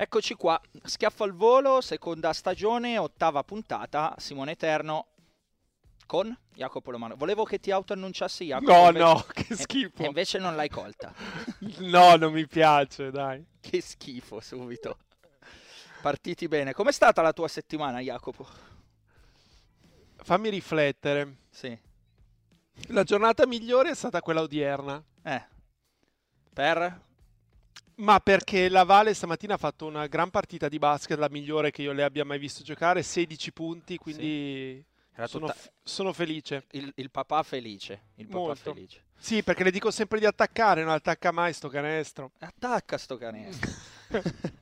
Eccoci qua, Schiaffo al volo, seconda stagione, ottava puntata, Simone Eterno con Jacopo Lomano. Volevo che ti autoannunciassi Jacopo. No, invece- no, che schifo. E invece non l'hai colta. No, non mi piace, dai. che schifo subito. Partiti bene. Com'è stata la tua settimana, Jacopo? Fammi riflettere. Sì. La giornata migliore è stata quella odierna. Eh. Per? Ma perché la Vale stamattina ha fatto una gran partita di basket, la migliore che io le abbia mai visto giocare, 16 punti, quindi Era sono, tutta- f- sono felice. Il, il papà felice. Il papà Molto. felice. Sì, perché le dico sempre di attaccare, non attacca mai sto canestro. Attacca sto canestro.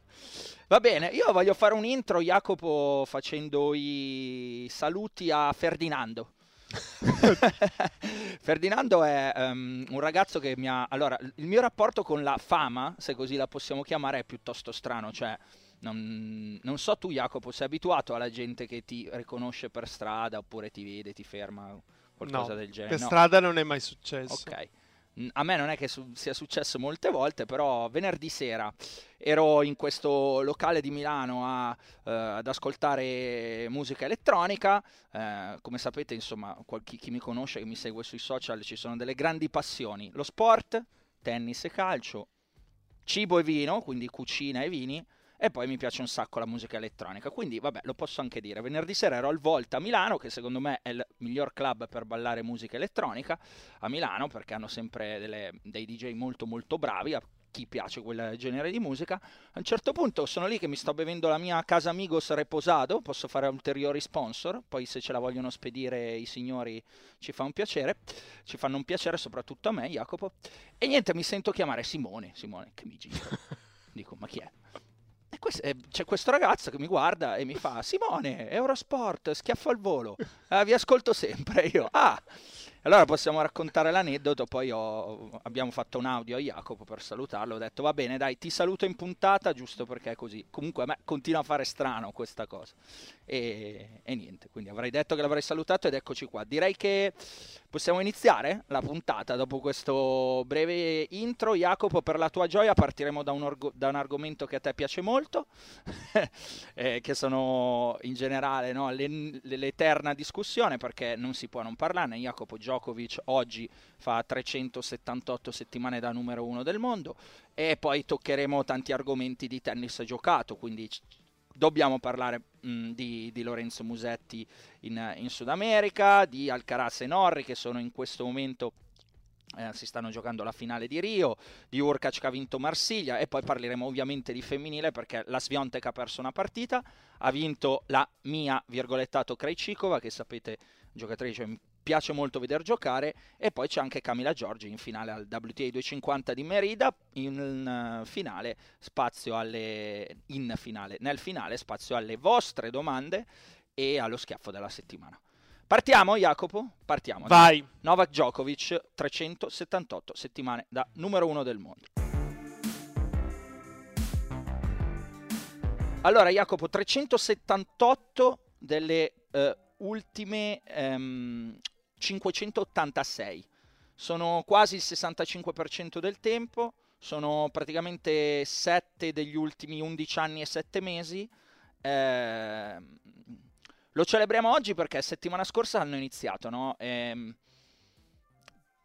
Va bene, io voglio fare un intro, Jacopo, facendo i saluti a Ferdinando. Ferdinando è ehm, un ragazzo che mi ha... Allora, il mio rapporto con la fama, se così la possiamo chiamare, è piuttosto strano. Cioè, non, non so tu, Jacopo, sei abituato alla gente che ti riconosce per strada oppure ti vede, ti ferma, qualcosa no, del genere? per No. strada non è mai successo. Ok. A me non è che su- sia successo molte volte, però venerdì sera ero in questo locale di Milano a, eh, ad ascoltare musica elettronica. Eh, come sapete, insomma, qual- chi, chi mi conosce, che mi segue sui social, ci sono delle grandi passioni: lo sport, tennis e calcio, cibo e vino, quindi cucina e vini. E poi mi piace un sacco la musica elettronica, quindi vabbè, lo posso anche dire. Venerdì sera ero al Volta a Milano, che secondo me è il miglior club per ballare musica elettronica a Milano, perché hanno sempre delle- dei DJ molto molto bravi, a chi piace quel genere di musica. A un certo punto sono lì che mi sto bevendo la mia Casa Amigos Reposado, posso fare ulteriori sponsor, poi se ce la vogliono spedire i signori ci fa un piacere, ci fanno un piacere soprattutto a me, Jacopo. E niente, mi sento chiamare Simone, Simone, che mi gira. Dico, ma chi è? E quest- e c'è questo ragazzo che mi guarda e mi fa Simone, Eurosport, schiaffo al volo, "Ah, vi ascolto sempre io. Ah, allora possiamo raccontare l'aneddoto, poi ho- abbiamo fatto un audio a Jacopo per salutarlo, ho detto va bene dai ti saluto in puntata giusto perché è così. Comunque a me continua a fare strano questa cosa. E, e niente, quindi avrei detto che l'avrei salutato ed eccoci qua. Direi che possiamo iniziare la puntata dopo questo breve intro. Jacopo, per la tua gioia partiremo da un, orgo- da un argomento che a te piace molto, eh, che sono in generale no, l'en- l'eterna discussione perché non si può non parlarne. Jacopo Djokovic oggi fa 378 settimane da numero uno del mondo e poi toccheremo tanti argomenti di tennis giocato, quindi dobbiamo parlare mh, di, di Lorenzo Musetti in, in Sud America, di Alcaraz e Norri che sono in questo momento eh, si stanno giocando la finale di Rio, di Urkac che ha vinto Marsiglia e poi parleremo ovviamente di femminile perché la Sviontek ha perso una partita, ha vinto la mia virgolettato Krejcikova che sapete giocatrice piace molto vedere giocare e poi c'è anche Camila Giorgi in finale al WTA 250 di Merida in eh, finale spazio alle in finale nel finale spazio alle vostre domande e allo schiaffo della settimana. Partiamo Jacopo? Partiamo. Vai. Novak Djokovic 378 settimane da numero uno del mondo. Allora Jacopo 378 delle eh, ultime ehm, 586. Sono quasi il 65% del tempo, sono praticamente 7 degli ultimi 11 anni e 7 mesi. Eh, lo celebriamo oggi perché settimana scorsa hanno iniziato, no? Eh,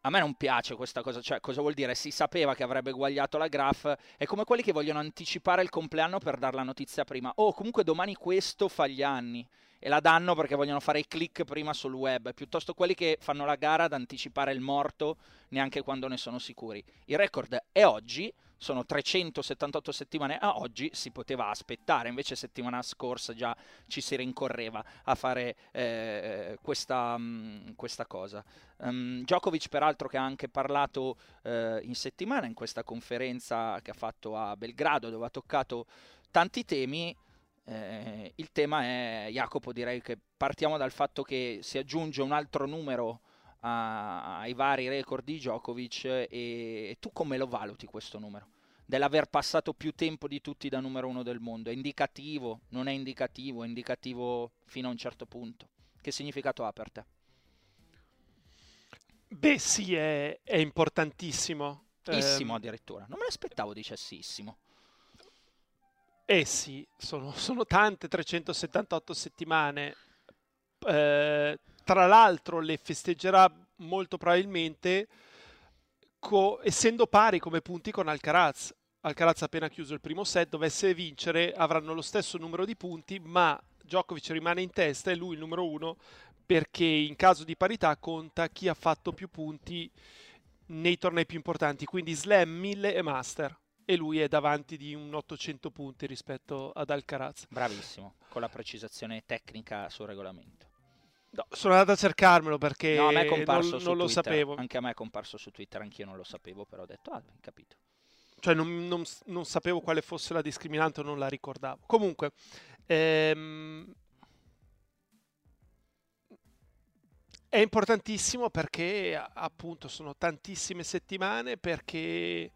a me non piace questa cosa, cioè cosa vuol dire? Si sapeva che avrebbe guagliato la graph, è come quelli che vogliono anticipare il compleanno per dare la notizia prima. Oh, comunque domani questo fa gli anni e la danno perché vogliono fare i click prima sul web, piuttosto quelli che fanno la gara ad anticipare il morto neanche quando ne sono sicuri. Il record è oggi, sono 378 settimane a oggi, si poteva aspettare, invece settimana scorsa già ci si rincorreva a fare eh, questa, mh, mm, questa, cosa. Um, Djokovic peraltro che ha anche parlato eh, in settimana in questa conferenza che ha fatto a Belgrado dove ha toccato tanti temi, eh, il tema è, Jacopo, direi che partiamo dal fatto che si aggiunge un altro numero ai vari record di Djokovic e tu come lo valuti questo numero? Dell'aver passato più tempo di tutti da numero uno del mondo. È indicativo? Non è indicativo? È indicativo fino a un certo punto. Che significato ha per te? Beh sì, è, è importantissimo. Issimo eh, addirittura. Non me l'aspettavo dicessissimo. Eh sì, sono, sono tante 378 settimane. Eh, tra l'altro le festeggerà molto probabilmente co- essendo pari come punti con Alcaraz. Alcaraz ha appena chiuso il primo set, dovesse vincere avranno lo stesso numero di punti, ma Djokovic rimane in testa e lui il numero uno perché in caso di parità conta chi ha fatto più punti nei tornei più importanti, quindi Slam, 1000 e Master e lui è davanti di un 800 punti rispetto ad Alcaraz. Bravissimo, con la precisazione tecnica sul regolamento. No, sono andato a cercarmelo perché no, non, non lo sapevo. Anche a me è comparso su Twitter, anch'io non lo sapevo, però ho detto, ah, capito. Cioè non, non, non sapevo quale fosse la discriminante o non la ricordavo. Comunque, ehm, è importantissimo perché appunto sono tantissime settimane, perché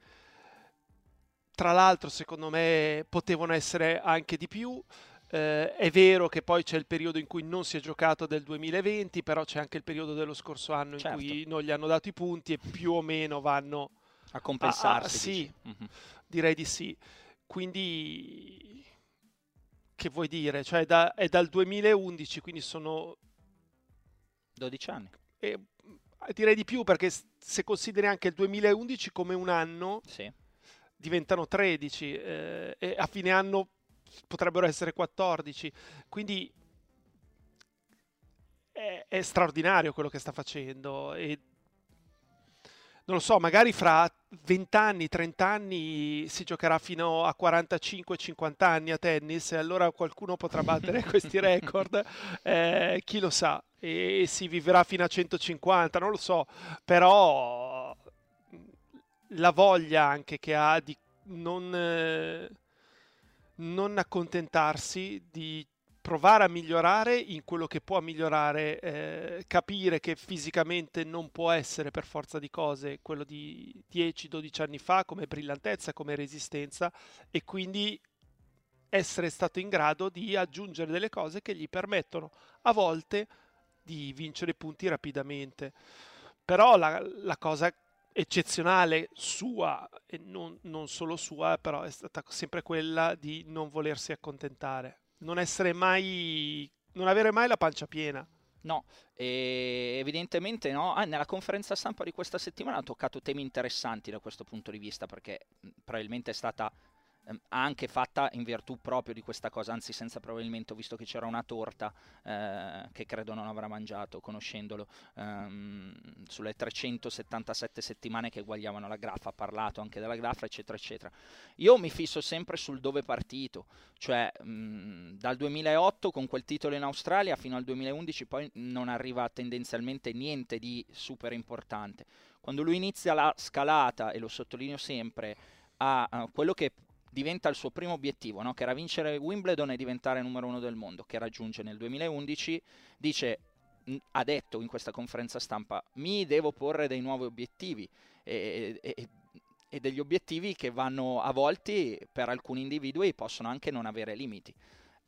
tra l'altro secondo me potevano essere anche di più. Eh, è vero che poi c'è il periodo in cui non si è giocato del 2020, però c'è anche il periodo dello scorso anno certo. in cui non gli hanno dato i punti e più o meno vanno a compensarsi. A, a, sì, mm-hmm. direi di sì. Quindi, che vuoi dire? Cioè, è, da, è dal 2011, quindi sono 12 anni. E, direi di più perché se consideri anche il 2011 come un anno, sì diventano 13 eh, e a fine anno potrebbero essere 14. Quindi è, è straordinario quello che sta facendo e non lo so, magari fra 20 anni, 30 anni si giocherà fino a 45-50 anni a tennis e allora qualcuno potrà battere questi record, eh, chi lo sa, e si vivrà fino a 150, non lo so, però la voglia anche che ha di non, eh, non accontentarsi, di provare a migliorare in quello che può migliorare, eh, capire che fisicamente non può essere per forza di cose quello di 10-12 anni fa come brillantezza, come resistenza e quindi essere stato in grado di aggiungere delle cose che gli permettono a volte di vincere punti rapidamente. Però la, la cosa eccezionale sua e non, non, solo sua, però è stata sempre quella di non volersi accontentare, non essere mai, non avere mai la pancia piena. No, evidentemente no. Ah, nella conferenza stampa di questa settimana ha toccato temi interessanti da questo punto di vista, perché probabilmente è stata Ehm, anche fatta in virtù proprio di questa cosa, anzi senza probabilmente, ho visto che c'era una torta eh, che credo non avrà mangiato, conoscendolo, ehm, sulle 377 settimane che eguagliavano la graffa, ha parlato anche della graffa, eccetera, eccetera. Io mi fisso sempre sul dove è partito, cioè mh, dal 2008 con quel titolo in Australia fino al 2011 poi non arriva tendenzialmente niente di super importante. Quando lui inizia la scalata, e lo sottolineo sempre, a quello che diventa il suo primo obiettivo, no? che era vincere Wimbledon e diventare numero uno del mondo, che raggiunge nel 2011, dice, ha detto in questa conferenza stampa, mi devo porre dei nuovi obiettivi e, e, e degli obiettivi che vanno a volti per alcuni individui possono anche non avere limiti.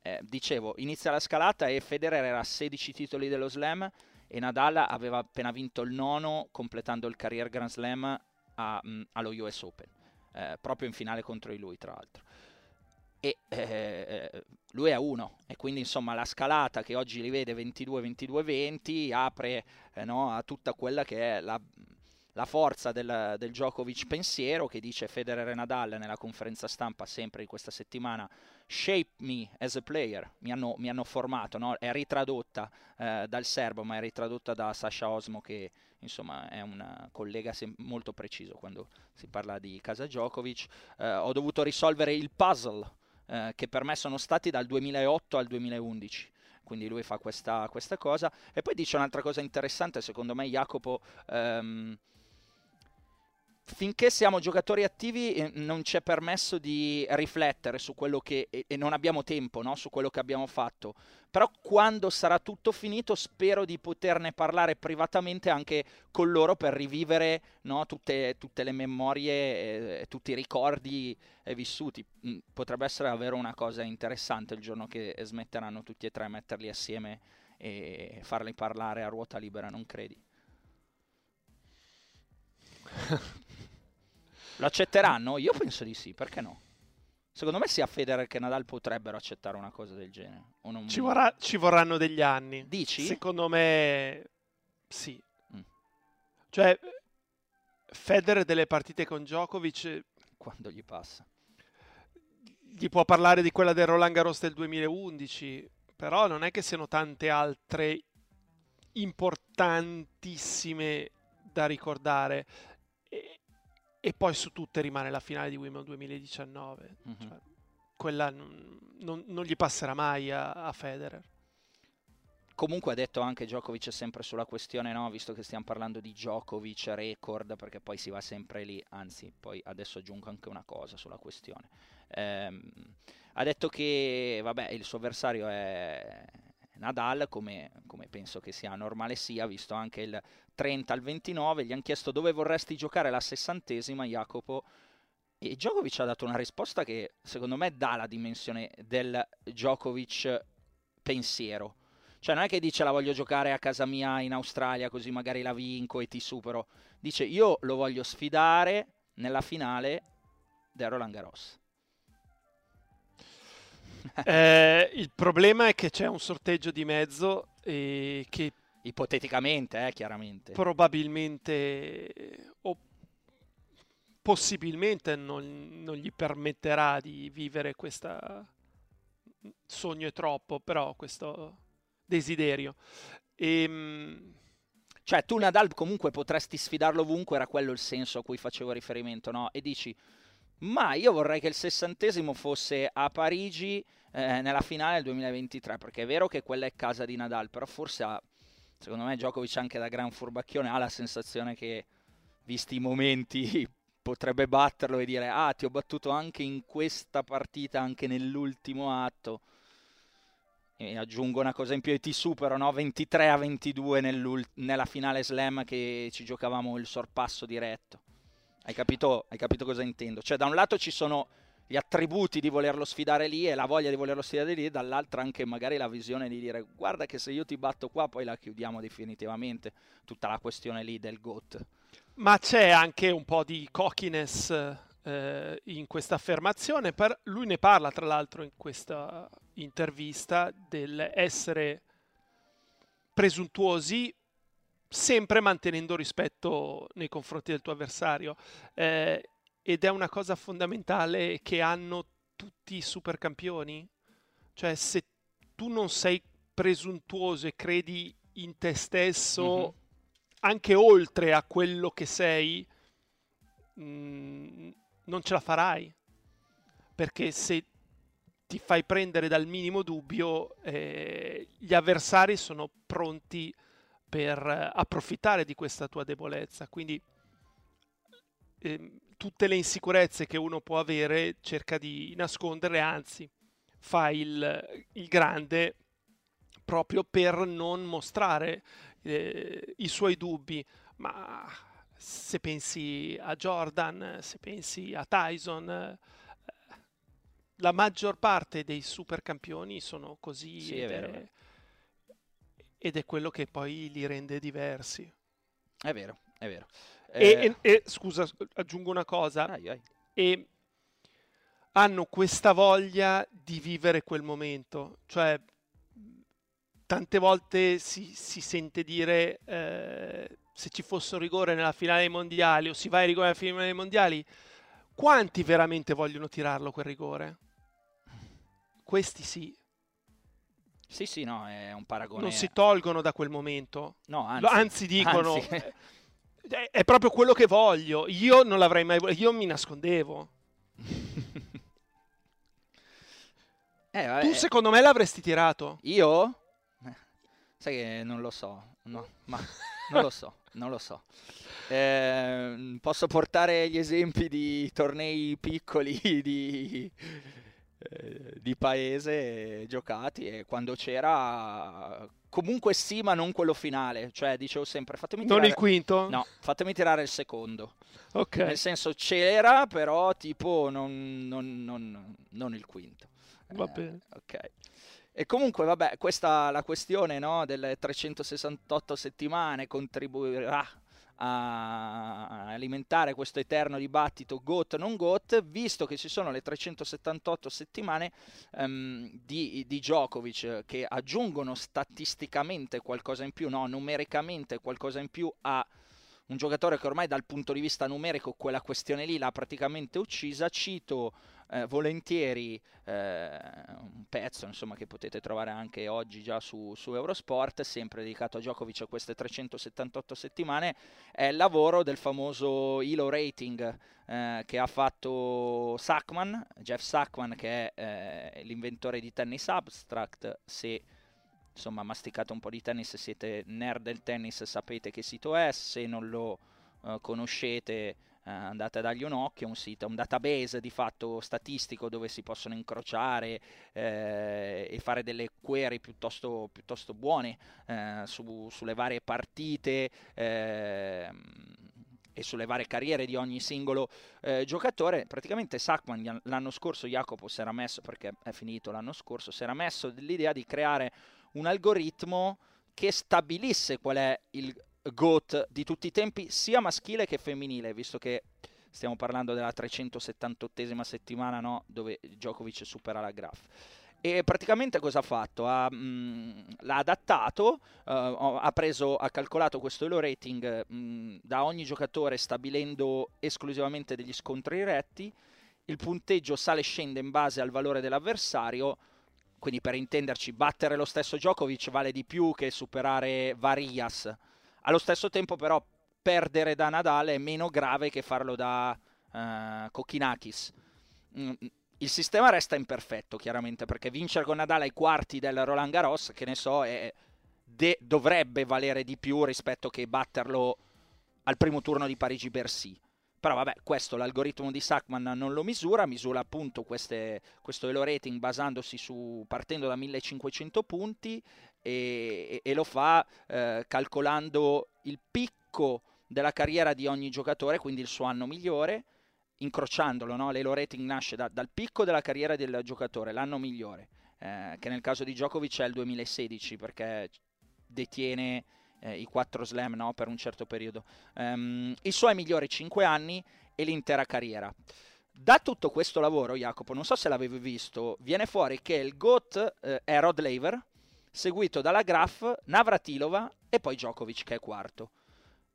Eh, dicevo, inizia la scalata e Federer era a 16 titoli dello slam e Nadal aveva appena vinto il nono completando il Career Grand Slam a, mh, allo US Open eh, proprio in finale contro di lui tra l'altro. E eh, lui è a 1 e quindi insomma la scalata che oggi li vede 22-22-20 apre eh, no, a tutta quella che è la, la forza del, del Djokovic pensiero che dice Federer e Nadal nella conferenza stampa sempre di questa settimana shape me as a player, mi hanno, mi hanno formato, no? è ritradotta eh, dal serbo ma è ritradotta da Sasha Osmo che insomma è un collega sem- molto preciso quando si parla di casa Djokovic. Eh, ho dovuto risolvere il puzzle eh, che per me sono stati dal 2008 al 2011 quindi lui fa questa, questa, cosa. E poi dice un'altra cosa interessante, secondo me Jacopo ehm, finché siamo giocatori attivi eh, non ci è permesso di riflettere su quello che e, non abbiamo tempo no? su quello che abbiamo fatto però quando sarà tutto finito spero di poterne parlare privatamente anche con loro per rivivere no? tutte, tutte, le memorie e, e tutti i ricordi eh, vissuti mm, potrebbe essere davvero una cosa interessante il giorno che smetteranno tutti e tre a metterli assieme e farli parlare a ruota libera non credi? Lo accetteranno? Io penso di sì, perché no? Secondo me sia Federer che Nadal potrebbero accettare una cosa del genere. Ci, vorrà, ci, vorranno degli anni. Dici? Secondo me sì. Mm. Cioè, Federer delle partite con Djokovic... Quando gli passa? Gli può parlare di quella del Roland Garros del 2011, però non è che siano tante altre importantissime da ricordare e poi su tutte rimane la finale di Wimbledon 2019. Mm-hmm. Cioè, quella non, non, non, gli passerà mai a, a, Federer. Comunque ha detto anche Djokovic sempre sulla questione, no? visto che stiamo parlando di Djokovic record, perché poi si va sempre lì, anzi poi adesso aggiungo anche una cosa sulla questione. Ehm, ha detto che vabbè, il suo avversario è Nadal, come, come, penso che sia normale sia, visto anche il 30 al 29, gli hanno chiesto dove vorresti giocare la sessantesima, Jacopo, e Djokovic ha dato una risposta che secondo me dà la dimensione del Djokovic pensiero. Cioè non è che dice la voglio giocare a casa mia in Australia così magari la vinco e ti supero. Dice io lo voglio sfidare nella finale del Roland Garros. eh, il problema è che c'è un sorteggio di mezzo che ipoteticamente, eh, chiaramente. Probabilmente o possibilmente non, non, gli permetterà di vivere questo sogno è troppo, però questo desiderio. E, ehm, cioè, tu Nadal comunque potresti sfidarlo ovunque, era quello il senso a cui facevo riferimento, no? E dici, ma io vorrei che il sessantesimo fosse a Parigi eh, nella finale del 2023, perché è vero che quella è casa di Nadal, però forse ha, secondo me Djokovic anche da gran furbacchione ha la sensazione che, visti i momenti, potrebbe batterlo e dire ah ti ho battuto anche in questa partita, anche nell'ultimo atto. E aggiungo una cosa in più e ti supero, no? 23 a 22 nella finale slam che ci giocavamo il sorpasso diretto. Hai capito, hai capito cosa intendo? Cioè da un lato ci sono gli attributi di volerlo sfidare lì e la voglia di volerlo sfidare lì, dall'altra anche magari la visione di dire guarda che se io ti batto qua poi la chiudiamo definitivamente, tutta la questione lì del GOAT. Ma c'è anche un po' di cockiness eh, in questa affermazione, per... lui ne parla tra l'altro in questa intervista dell'essere presuntuosi sempre mantenendo rispetto nei confronti del tuo avversario. Eh, ed è una cosa fondamentale che hanno tutti i supercampioni. Cioè, se tu non sei presuntuoso e credi in te stesso mm-hmm. anche oltre a quello che sei, mh, mm, non ce la farai. Perché se ti fai prendere dal minimo dubbio, eh, gli avversari sono pronti per approfittare di questa tua debolezza. Quindi eh, tutte le insicurezze che uno può avere cerca di nasconderle, anzi fa il, il grande proprio per non mostrare eh, i suoi dubbi. Ma se pensi a Jordan, se pensi a Tyson, eh, la maggior parte dei supercampioni sono così sì, ed, è è, ed è quello che poi li rende diversi. È vero, è vero. E, eh... e, e, scusa, aggiungo una cosa. Ai, ai. e hanno questa voglia di vivere quel momento, cioè tante volte si, si sente dire eh, se ci fosse un rigore nella finale dei mondiali o si va ai rigori nella finale dei mondiali, quanti veramente vogliono tirarlo quel rigore? Questi sì. Sì, sì, no, è un paragone. Non si tolgono da quel momento. No, anzi, anzi dicono... anzi. È, è proprio quello che voglio. Io non l'avrei mai voluto. Io mi nascondevo. Eh, tu secondo me l'avresti tirato? Io? Eh, sai che non lo so. No, ma non lo so, non lo so. Eh, posso portare gli esempi di tornei piccoli di, eh, di paese giocati e quando c'era comunque sì ma non quello finale. Cioè dicevo sempre fatemi tirare non il quinto? no fatemi tirare il secondo. Ok. Nel senso c'era però tipo non, non, non, non il quinto. Va bene. eh, ok. E comunque, vabbè, questa la questione no, delle 368 settimane contribuirà a alimentare questo eterno dibattito GOT non GOT, visto che ci sono le 378 settimane um, di, di, Djokovic che aggiungono statisticamente qualcosa in più, no, numericamente qualcosa in più a un giocatore che ormai dal punto di vista numerico quella questione lì l'ha praticamente uccisa. Cito eh, volentieri eh, un pezzo insomma, che potete trovare anche oggi già su, su, Eurosport, sempre dedicato a Djokovic a queste 378 settimane, è il lavoro del famoso ELO rating eh, che ha fatto Sackman, Jeff Sackman che è eh, l'inventore di Tennis Abstract, se insomma masticate un po' di tennis, siete nerd del tennis, sapete che sito è, se non lo uh, conoscete andate a dargli un occhio, un sito, un database di fatto statistico dove si possono incrociare eh, e fare delle query piuttosto, piuttosto buone eh, su, sulle varie partite eh, e sulle varie carriere di ogni singolo eh, giocatore. Praticamente Sackman l'anno scorso, Jacopo si era messo, perché è finito l'anno scorso, si era messo l'idea di creare un algoritmo che stabilisse qual è il GOAT di tutti i tempi, sia maschile che femminile, visto che stiamo parlando della 378esima settimana no? dove Djokovic supera la Graf. E praticamente cosa ha fatto? Ha, mh, mm, l'ha adattato, uh, ha, preso, ha calcolato questo elo rating mh, mm, da ogni giocatore stabilendo esclusivamente degli scontri diretti, il punteggio sale e scende in base al valore dell'avversario, quindi per intenderci battere lo stesso Djokovic vale di più che superare Varias allo stesso tempo però perdere da Nadal è meno grave che farlo da uh. Mm, il sistema resta imperfetto chiaramente perché vincere con Nadal ai quarti del Roland Garros, che ne so, è, de- dovrebbe valere di più rispetto che batterlo al primo turno di Parigi-Bercy. Però vabbè, questo l'algoritmo di Sackman non lo misura, misura appunto queste, questo elo rating basandosi su, partendo da 1500 punti e, e lo fa eh, calcolando il picco della carriera di ogni giocatore, quindi il suo anno migliore, incrociandolo, no? l'elo rating nasce da, dal picco della carriera del giocatore, l'anno migliore, eh, che nel caso di Djokovic è il 2016 perché detiene eh, i quattro slam no? per un certo periodo, um, i suoi migliori 5 anni e l'intera carriera. Da tutto questo lavoro, Jacopo, non so se l'avevi visto, viene fuori che il GOAT eh, è Rod Laver, seguito dalla Graf, Navratilova e poi Djokovic che è quarto.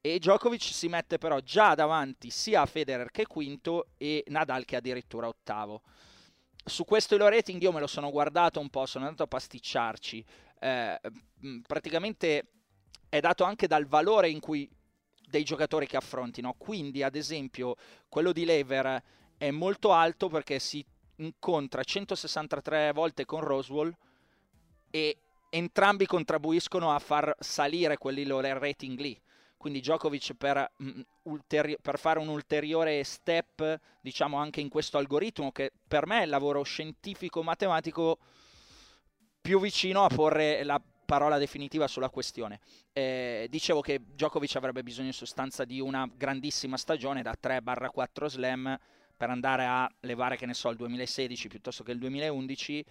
E Djokovic si mette però già davanti sia a Federer che quinto e Nadal che addirittura ottavo. Su questo elo rating io me lo sono guardato un po', sono andato a pasticciarci. Eh, praticamente è dato anche dal valore in cui dei giocatori che affrontino. Quindi, ad esempio, quello di Lever è molto alto perché si incontra 163 volte con Roswell e entrambi contribuiscono a far salire quelli loro rating lì. Quindi Djokovic per, mm, ulteri- per, fare un ulteriore step, diciamo anche in questo algoritmo, che per me è il lavoro scientifico-matematico più vicino a porre la parola definitiva sulla questione. Eh, dicevo che Djokovic avrebbe bisogno in sostanza di una grandissima stagione da 3-4 slam per andare a levare, che ne so, il 2016 piuttosto che il 2011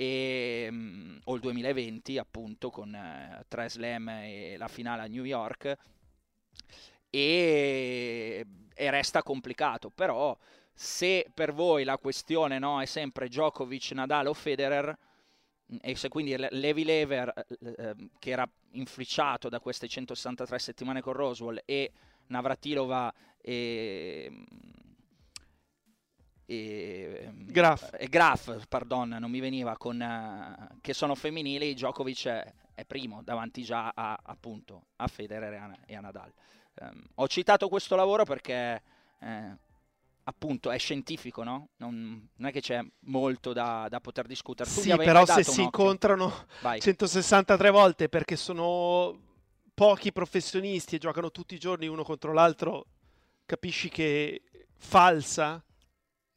e, um, o il 2020 appunto con uh, tre slam e la finale a New York. E, e resta complicato però se per voi la questione no, è sempre Djokovic, Nadal o Federer, e se quindi Levi Lever, eh, ehm, che era infricciato da queste 163 settimane con Roswell, e Navratilova e, e Graf. e Graf, pardon, non mi veniva con uh, che sono femminili, Djokovic è, è, primo davanti già a, appunto a Federer e a, e a Nadal. Um, ho citato questo lavoro perché eh, appunto è scientifico, no? Non, non, è che c'è molto da, da poter discutere. Tu sì, però se si incontrano Vai. 163 volte perché sono pochi professionisti e giocano tutti i giorni uno contro l'altro, capisci che falsa?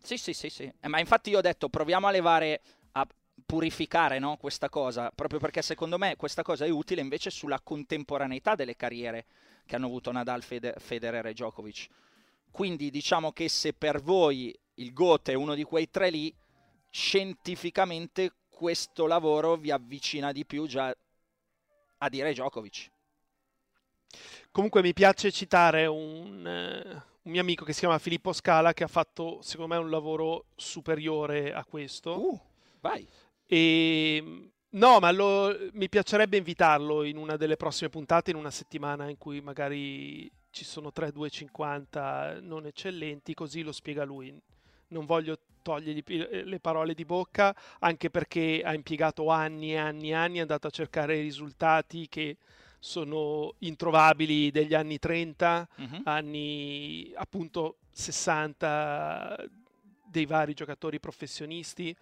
Sì, sì, sì, sì. Eh, ma infatti io ho detto proviamo a levare, a purificare no, questa cosa, proprio perché secondo me questa cosa è utile invece sulla contemporaneità delle carriere che hanno avuto Nadal, Fede- Federer e Djokovic quindi diciamo che se per voi il GOAT è uno di quei tre lì, scientificamente questo lavoro vi avvicina di più già a dire Djokovic. Comunque mi piace citare un, uh, un, mio amico che si chiama Filippo Scala che ha fatto secondo me un lavoro superiore a questo. Uh, vai. E no, ma lo, mi piacerebbe invitarlo in una delle prossime puntate, in una settimana in cui magari ci sono 3 250 non eccellenti, così lo spiega lui. Non voglio togliergli eh, le parole di bocca, anche perché ha impiegato anni e anni e anni, è andato a cercare risultati che sono introvabili degli anni 30, uh-huh. anni appunto 60 dei vari giocatori professionisti.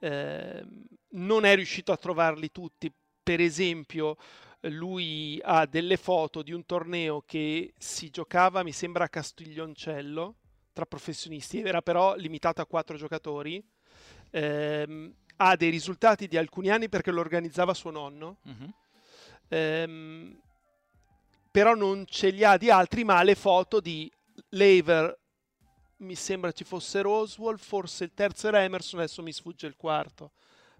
Eh, non è riuscito a trovarli tutti. Per esempio, lui ha delle foto di un torneo che si giocava, mi sembra, a Castiglioncello tra professionisti, era però limitato a quattro giocatori. Ehm, ha dei risultati di alcuni anni perché lo organizzava suo nonno. Uh-huh. Ehm, però non ce li ha di altri, ma le foto di Lever, mi sembra ci fosse Roswell, forse il terzo era Emerson, adesso mi sfugge il quarto,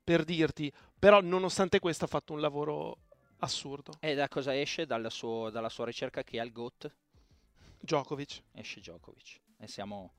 per dirti. Però nonostante questo ha fatto un lavoro assurdo. E da cosa esce? Dalla, suo, dalla sua ricerca che è il GOAT? Djokovic. Esce Djokovic. E siamo...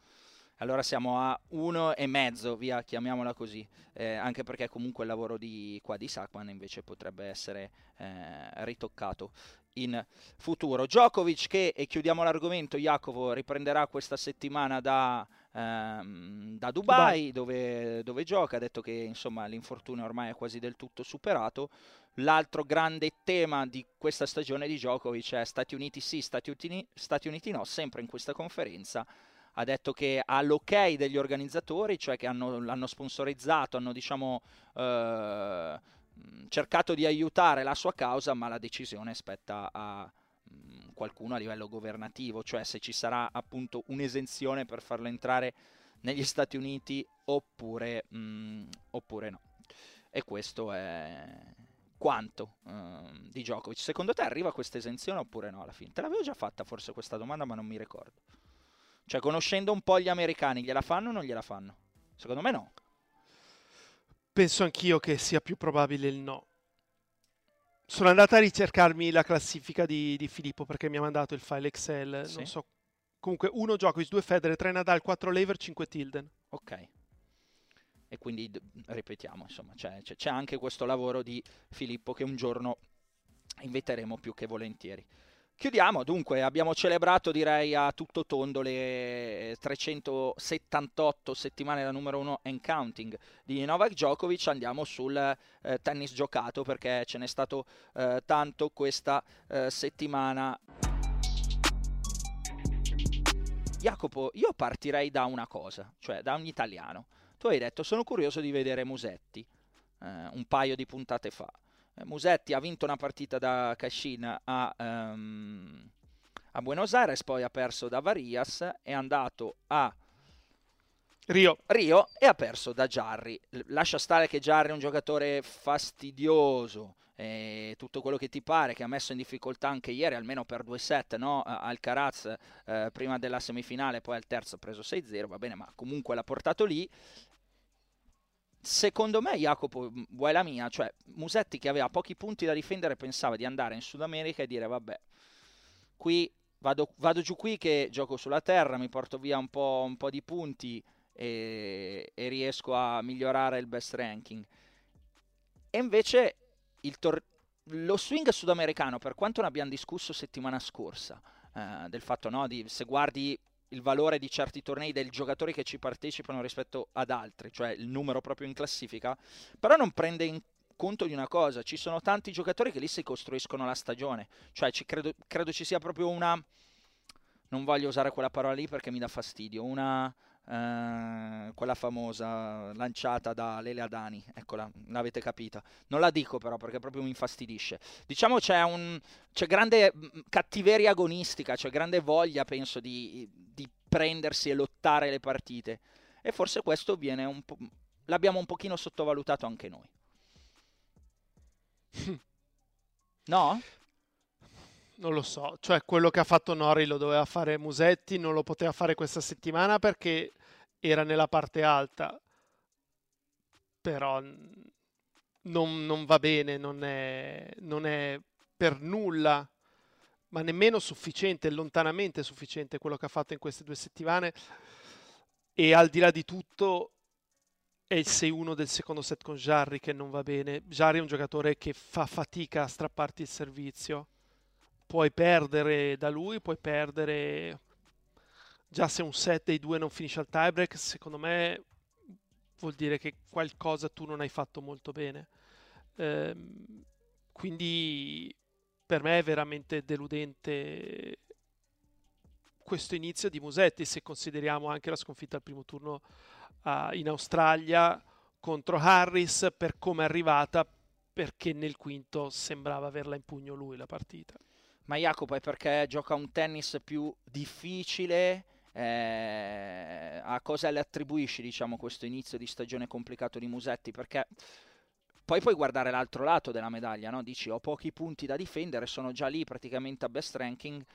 Allora siamo a uno e mezzo, via, chiamiamola così, eh, anche perché comunque il lavoro di qua di Sakman invece potrebbe essere eh, ritoccato in futuro. Djokovic che, e chiudiamo l'argomento, Jacopo riprenderà questa settimana da, ehm, da Dubai, Dubai. Dove, dove, gioca, ha detto che insomma l'infortunio ormai è quasi del tutto superato. L'altro grande tema di questa stagione di Djokovic è Stati Uniti sì, Stati Uniti, Stati Uniti no, sempre in questa conferenza ha detto che ha l'ok degli organizzatori, cioè che hanno, l'hanno sponsorizzato, hanno diciamo, eh, cercato di aiutare la sua causa, ma la decisione spetta a mh, qualcuno a livello governativo, cioè se ci sarà appunto un'esenzione per farlo entrare negli Stati Uniti oppure, mh, oppure no. E questo è, quanto uh, di Djokovic. Secondo te arriva questa esenzione oppure no alla fine? Te l'avevo già fatta forse questa domanda, ma non mi ricordo. Cioè, conoscendo un po' gli americani, gliela fanno o non gliela fanno? Secondo me no. Penso anch'io che sia più probabile il no. Sono andato a ricercarmi la classifica di, di Filippo perché mi ha mandato il file Excel. Sì. Non so. Comunque, 1 Djokovic, 2 Federer, 3 Nadal, 4 Lever, 5 Tilden. Ok e quindi ripetiamo, insomma, c'è, c'è, c'è, anche questo lavoro di Filippo che un giorno inviteremo più che volentieri. Chiudiamo, dunque, abbiamo celebrato direi a tutto tondo le 378 settimane da numero 1 and counting di Novak Djokovic, andiamo sul eh, tennis giocato perché ce n'è stato eh, tanto questa eh, settimana. Jacopo, io partirei da una cosa, cioè da un italiano. Tu hai detto, sono curioso di vedere Musetti, eh, un paio di puntate fa. Eh, Musetti ha vinto una partita da Cascina a, um, a, Buenos Aires, poi ha perso da Varias, è andato a Rio. Rio e ha perso da Jarry. Lascia stare che Jarry è un giocatore fastidioso, e tutto quello che ti pare, che ha messo in difficoltà anche ieri, almeno per due set, no? Alcaraz eh, prima della semifinale, poi al terzo ha preso 6-0, va bene, ma comunque l'ha portato lì. Secondo me, Jacopo, vuoi la mia? Cioè, Musetti che aveva pochi punti da difendere pensava di andare in Sud America e dire, vabbè, qui vado, vado, giù qui che gioco sulla terra, mi porto via un po', un po di punti e, e, riesco a migliorare il best ranking. E invece tor- lo swing sudamericano, per quanto ne abbiamo discusso settimana scorsa, eh, del fatto no, di se guardi il valore di certi tornei dei giocatori che ci partecipano rispetto ad altri, cioè il numero proprio in classifica, però non prende in conto di una cosa, ci sono tanti giocatori che lì si costruiscono la stagione, cioè ci credo, credo ci sia proprio una, non voglio usare quella parola lì perché mi dà fastidio, una, eh, quella famosa lanciata da Lele Adani, eccola, l'avete capita. Non la dico però perché proprio mi infastidisce. Diciamo c'è, un, c'è grande mm, cattiveria agonistica, c'è grande voglia, penso, di, di prendersi e lottare le partite. E forse questo viene un po'... l'abbiamo un pochino sottovalutato anche noi. No? Non lo so, cioè quello che ha fatto Nori lo doveva fare Musetti, non lo poteva fare questa settimana perché era nella parte alta, però non, non va bene, non è, non è per nulla, ma nemmeno sufficiente, lontanamente sufficiente quello che ha fatto in queste due settimane. E al di là di tutto, è il 6-1 del secondo set con Jarry che non va bene. Jarry è un giocatore che fa fatica a strapparti il servizio. Puoi perdere da lui, puoi perdere già se un set dei due non finisce al tiebreak, secondo me vuol dire che qualcosa tu non hai fatto molto bene. Ehm, quindi per me è veramente deludente questo inizio di Musetti se consideriamo anche la sconfitta al primo turno uh, in Australia contro Harris per come è arrivata perché nel quinto sembrava averla in pugno lui la partita. Ma Jacopo è perché gioca un tennis più difficile eh, a cosa le attribuisci diciamo, questo inizio di stagione complicato di Musetti? Perché poi puoi guardare l'altro lato della medaglia, no? dici ho pochi punti da difendere, sono già lì praticamente a best ranking,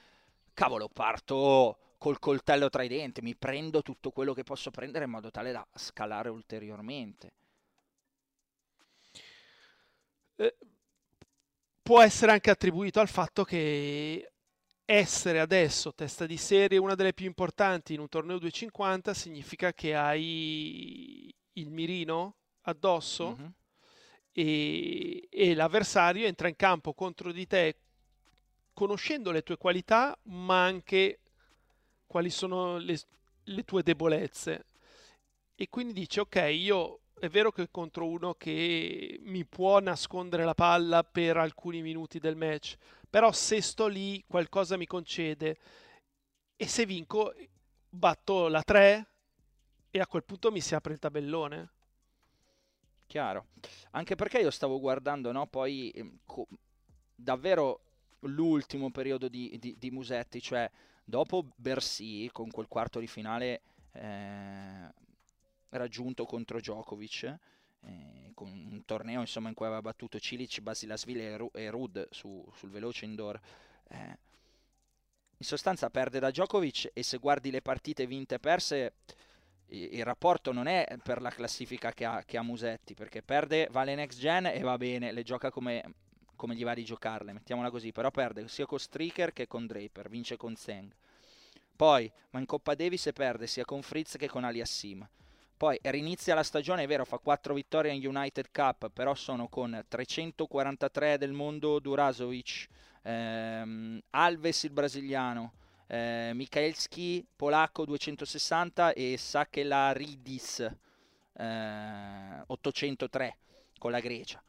cavolo parto col coltello tra i denti, mi prendo tutto quello che posso prendere in modo tale da scalare ulteriormente. Eh, può essere anche attribuito al fatto che essere adesso testa di serie una delle più importanti in un torneo 250 significa che hai il mirino addosso mm-hmm. e, e, l'avversario entra in campo contro di te conoscendo le tue qualità ma anche quali sono le, le tue debolezze e quindi dice ok io è vero che contro uno che mi può nascondere la palla per alcuni minuti del match però se sto lì qualcosa mi concede e se vinco batto la 3 e a quel punto mi si apre il tabellone. Chiaro, anche perché io stavo guardando no, poi ehm, co- davvero l'ultimo periodo di, di, di, Musetti, cioè dopo Bersi con quel quarto di finale eh, raggiunto contro Djokovic eh, con un torneo insomma, in cui aveva battuto Cilic, Basilasvili e, Ru- e Rud su, sul veloce indoor. Eh, in sostanza perde da Djokovic e se guardi le partite vinte e perse il rapporto non è per la classifica che ha, che ha, Musetti, perché perde, vale next gen e va bene, le gioca come, come, gli va di giocarle, mettiamola così, però perde sia con Stricker che con Draper, vince con Zeng. Poi, ma in Coppa Davis perde sia con Fritz che con Aliassim. Poi rinizia la stagione, è vero, fa 4 vittorie in United Cup, però sono con 343 del mondo Durazovic, ehm, Alves il brasiliano, eh, Mikhailski polacco 260 e Sakelaridis eh, 803 con la Grecia.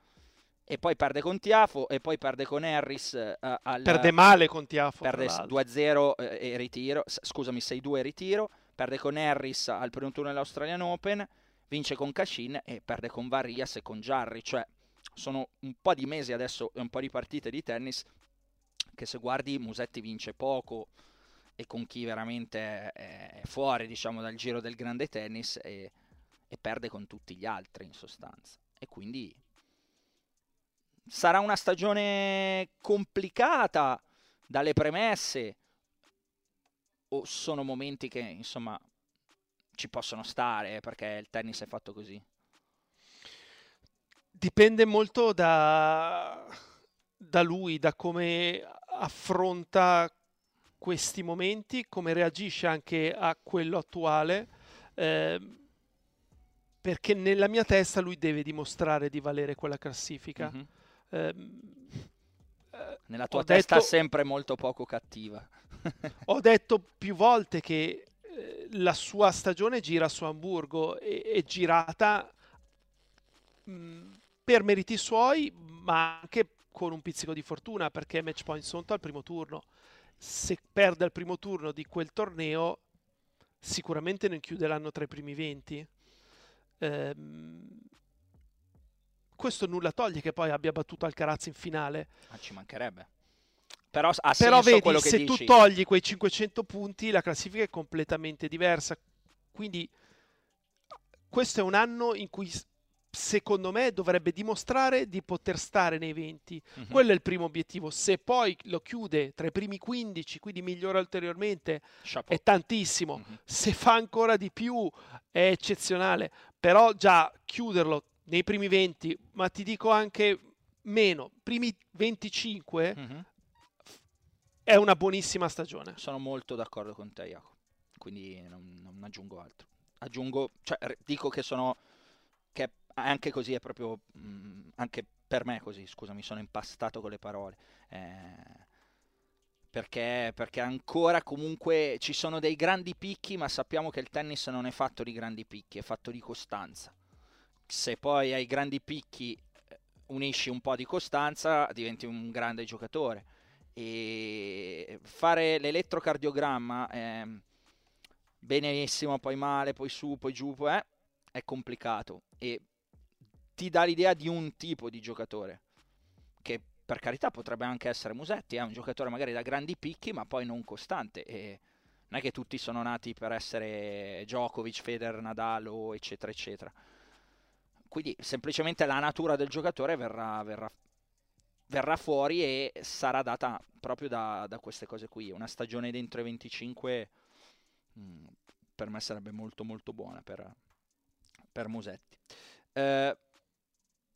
E poi perde con Tiafo e poi perde con Harris. Eh, al, perde male con Tiafo. Perde 2-0 eh, e ritiro, scusami 6-2 e ritiro perde con Harris al primo turno dell'Australian Open, vince con Cashin e perde con Varias e con Jarry, cioè sono un po' di mesi adesso e un po' di partite di tennis che se guardi Musetti vince poco e con chi veramente è fuori diciamo dal giro del grande tennis e, e perde con tutti gli altri in sostanza. E quindi sarà una stagione complicata dalle premesse o sono momenti che insomma ci possono stare perché il tennis è fatto così? Dipende molto da, da lui, da come affronta questi momenti, come reagisce anche a quello attuale, eh, perché nella mia testa lui deve dimostrare di valere quella classifica. Mhm. Ehm, Nella tua testa detto- sempre molto poco cattiva. Ho detto più volte che eh, la sua stagione gira su Hamburgo è girata per meriti suoi, ma anche con un pizzico di fortuna perché match point Sonto al primo turno. Se perde al primo turno di quel torneo, sicuramente non chiude l'anno tra i primi 20. Ehm, questo nulla toglie che poi abbia battuto Alcaraz in finale. Ma ci mancherebbe. Però ha Però vedi, se dici. tu togli quei 500 punti, la classifica è completamente diversa. Quindi questo è un anno in cui secondo me dovrebbe dimostrare di poter stare nei 20. Mhm. Quello è il primo obiettivo. Se poi lo chiude tra i primi 15, quindi migliora ulteriormente, Chapeau. è tantissimo. Mhm. Se fa ancora di più è eccezionale. Però già chiuderlo nei primi 20, ma ti dico anche meno, primi 25 Mhm. È una buonissima stagione. Sono molto d'accordo con te, Jacopo. Quindi non, non aggiungo altro. Aggiungo, cioè, dico che sono. che anche così è proprio. mm, anche per me così, scusa, mi sono impastato con le parole. Eh, perché, perché ancora comunque ci sono dei grandi picchi, ma sappiamo che il tennis non è fatto di grandi picchi, è fatto di costanza. Se poi ai grandi picchi eh, unisci un po' di costanza, diventi un grande giocatore e fare l'elettrocardiogramma è benissimo, poi male, poi su, poi giù, poi eh, è complicato e ti dà l'idea di un tipo di giocatore che per carità potrebbe anche essere Musetti, è un giocatore magari da grandi picchi ma poi non costante e non è che tutti sono nati per essere Djokovic, Federer, Nadal o eccetera eccetera. Quindi semplicemente la natura del giocatore verrà, verrà verrà fuori e sarà data proprio da, da queste cose qui. Una stagione dentro i 25 mh, per me sarebbe molto molto buona per, per Musetti. Eh,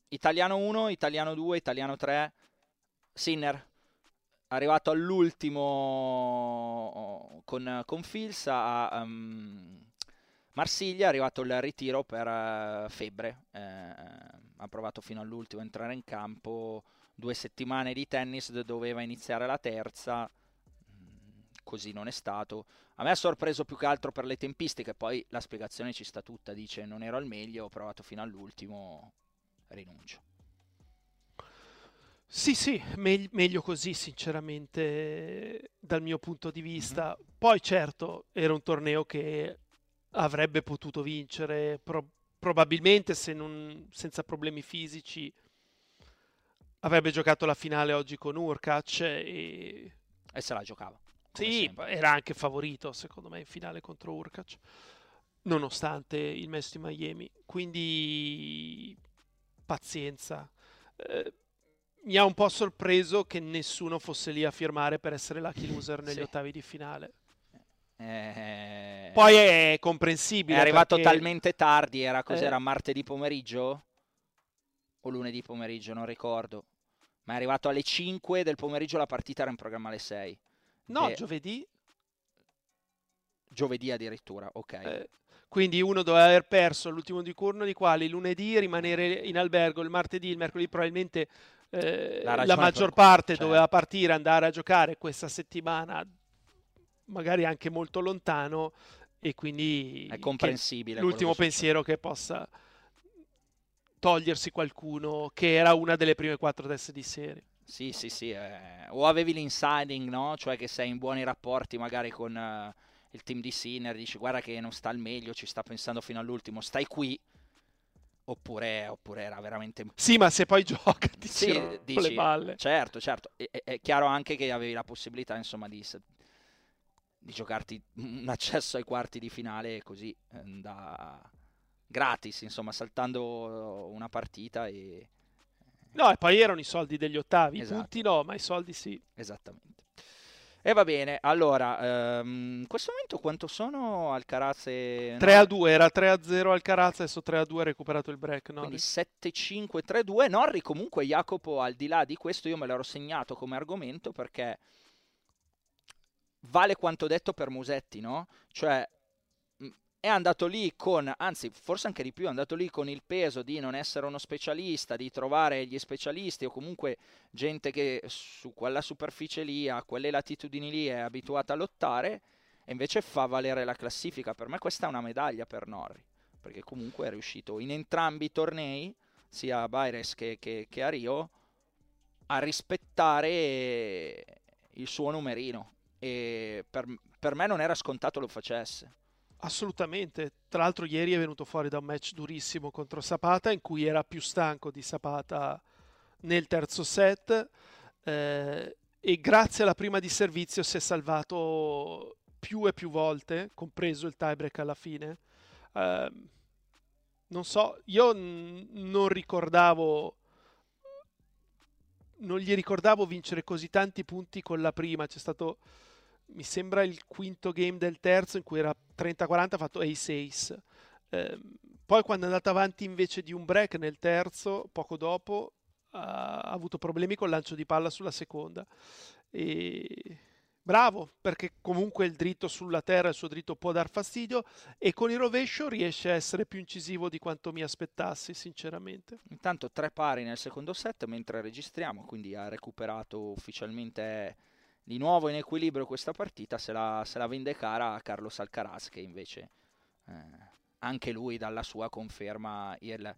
italiano 1, italiano 2, italiano 3, Sinner. Arrivato all'ultimo con, con Fils a um, Marsiglia, è arrivato il ritiro per eh, febbre. eh, ha provato fino all'ultimo a entrare in campo due settimane di tennis doveva iniziare la terza, mm, così non è stato. A me ha sorpreso più che altro per le tempistiche, poi la spiegazione ci sta tutta, dice non ero al meglio, ho provato fino all'ultimo, rinuncio. Sì, sì, meg- meglio così, sinceramente, dal mio punto di vista. Poi, certo, era un torneo che avrebbe potuto vincere, pro- probabilmente se non, senza problemi fisici. Avrebbe giocato la finale oggi con Urkac e E se la giocava. sì, sempre. era anche favorito secondo me in finale contro Urkac, nonostante il match di Miami. Quindi pazienza. Eh, mi ha un po' sorpreso che nessuno fosse lì a firmare per essere lucky loser negli Sì. ottavi di finale. Eh, Poi è è comprensibile. arrivato perché- talmente tardi, era cos'era Eh. martedì pomeriggio? O lunedì pomeriggio, non ricordo. Ma è arrivato alle 5 del pomeriggio, la partita era in programma alle 6. No, Eh, giovedì. Giovedì addirittura, ok. eh, quindi uno doveva aver perso l'ultimo di turno di quali lunedì rimanere in albergo, il martedì, il mercoledì probabilmente eh, La la, maggior parte certo. doveva partire, andare a giocare questa settimana, magari anche molto lontano e quindi È comprensibile. l'ultimo pensiero che possa togliersi qualcuno che era una delle prime quattro teste di serie. Sì, sì, sì. eh, O avevi l'insiding, no? Cioè che sei in buoni rapporti magari con eh, il team di Sinner, dici guarda che non sta al meglio, ci sta pensando fino all'ultimo, stai qui. Oppure, oppure era veramente... Sì, ma se poi gioca ti Sì, dici, le balle. certo, certo. E- È, chiaro anche che avevi la possibilità, insomma, di, di giocarti un accesso ai quarti di finale così, eh, da gratis, insomma, saltando una partita e... No, e poi erano i soldi degli ottavi, i Esatto. punti no, ma i soldi sì. Esattamente. E va bene, allora, ehm, in questo momento quanto sono Alcaraz e... 3 a 2, era 3 a 0 Alcaraz, adesso 3 a 2 ha recuperato il break. No? Quindi 7-5-3-2. Norri comunque Jacopo al di là di questo io me l'ero segnato come argomento perché vale quanto detto per Musetti, no? Cioè è andato lì con, anzi forse anche di più, è andato lì con il peso di non essere uno specialista, di trovare gli specialisti o comunque gente che su quella superficie lì, a quelle latitudini lì è abituata a lottare e invece fa valere la classifica. Per me questa è una medaglia per Norri, perché comunque è riuscito in entrambi i tornei, sia a Baires che, che, che a Rio, a rispettare il suo numerino e per, per me non era scontato lo facesse. Assolutamente, tra l'altro ieri è venuto fuori da un match durissimo contro Sapata in cui era più stanco di Sapata nel terzo set eh, e grazie alla prima di servizio si è salvato più e più volte, compreso il tiebreak alla fine. Eh, non so, io n- non ricordavo non gli ricordavo vincere così tanti punti con la prima, c'è stato mi sembra il quinto game del terzo in cui era 30-40 ha fatto ace-ace. Eh, poi quando è andato avanti invece di un break nel terzo, poco dopo, ha avuto problemi col lancio di palla sulla seconda. E... Bravo, perché comunque il dritto sulla terra, il suo dritto può dar fastidio e con il rovescio riesce a essere più incisivo di quanto mi aspettassi, sinceramente. Intanto tre pari nel secondo set mentre registriamo, quindi ha recuperato ufficialmente di nuovo in equilibrio questa partita se la, se la vende cara a Carlos Alcaraz che invece eh, anche lui dalla sua conferma il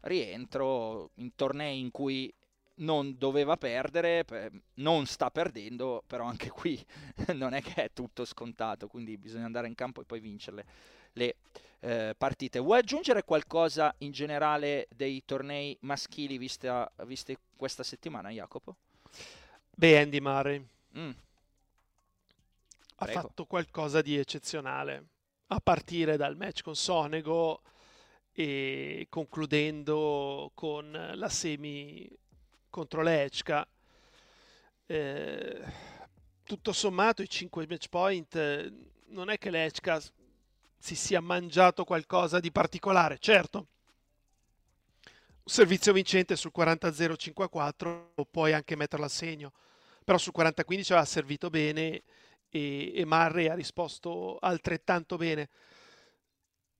rientro in tornei in cui non doveva perdere, non sta perdendo, però anche qui non è che è tutto scontato, quindi bisogna andare in campo e poi vincerle le eh, partite. Vuoi aggiungere qualcosa in generale dei tornei maschili viste, viste questa settimana, Jacopo? Beh, Andy Murray Mm. Ha fatto qualcosa di eccezionale, a partire dal match con Sonego e concludendo con la semi contro l'Echka. Eh, tutto sommato i 5 match point non è che l'Echka si sia mangiato qualcosa di particolare, certo. Un servizio vincente sul 40-0-5-4 puoi anche metterlo a segno però sul 40-15 aveva servito bene e, e Murray ha risposto altrettanto bene.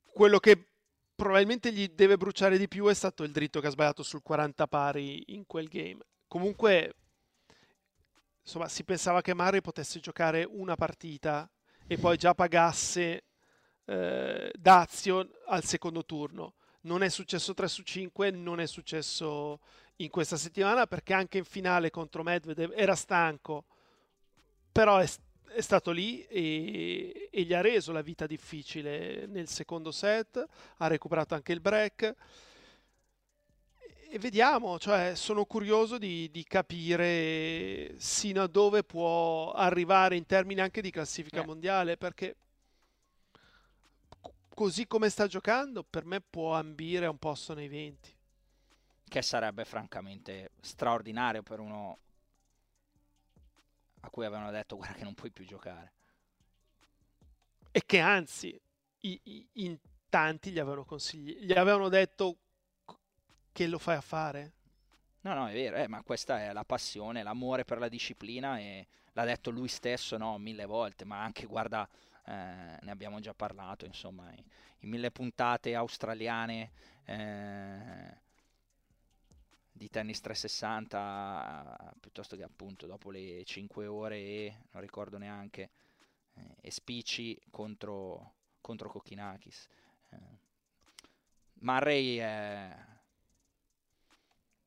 Quello che probabilmente gli deve bruciare di più è stato il dritto che ha sbagliato sul 40 pari in quel game. Comunque, insomma, si pensava che Murray potesse giocare una partita e poi già pagasse eh, Dazio al secondo turno. Non è successo 3 su 5, non è successo in questa settimana perché anche in finale contro Medvedev era stanco, però è, è stato lì e, e, gli ha reso la vita difficile nel secondo set, ha recuperato anche il break. E vediamo, cioè sono curioso di, di capire sino a dove può arrivare in termini anche di classifica eh. mondiale, perché così come sta giocando, per me può ambire a un posto nei 20 che sarebbe francamente straordinario per uno a cui avevano detto guarda che non puoi più giocare. E che anzi, i, i, in tanti gli avevano consigliato, gli avevano detto che lo fai a fare. No, no, è vero, eh, ma questa è la passione, l'amore per la disciplina e l'ha detto lui stesso no, mille volte, ma anche guarda, eh, ne abbiamo già parlato, insomma, in mille puntate australiane. Eh, di tennis 360 piuttosto che appunto dopo le 5 ore e non ricordo neanche eh, e spicci contro, contro Kokinakis eh, Murray è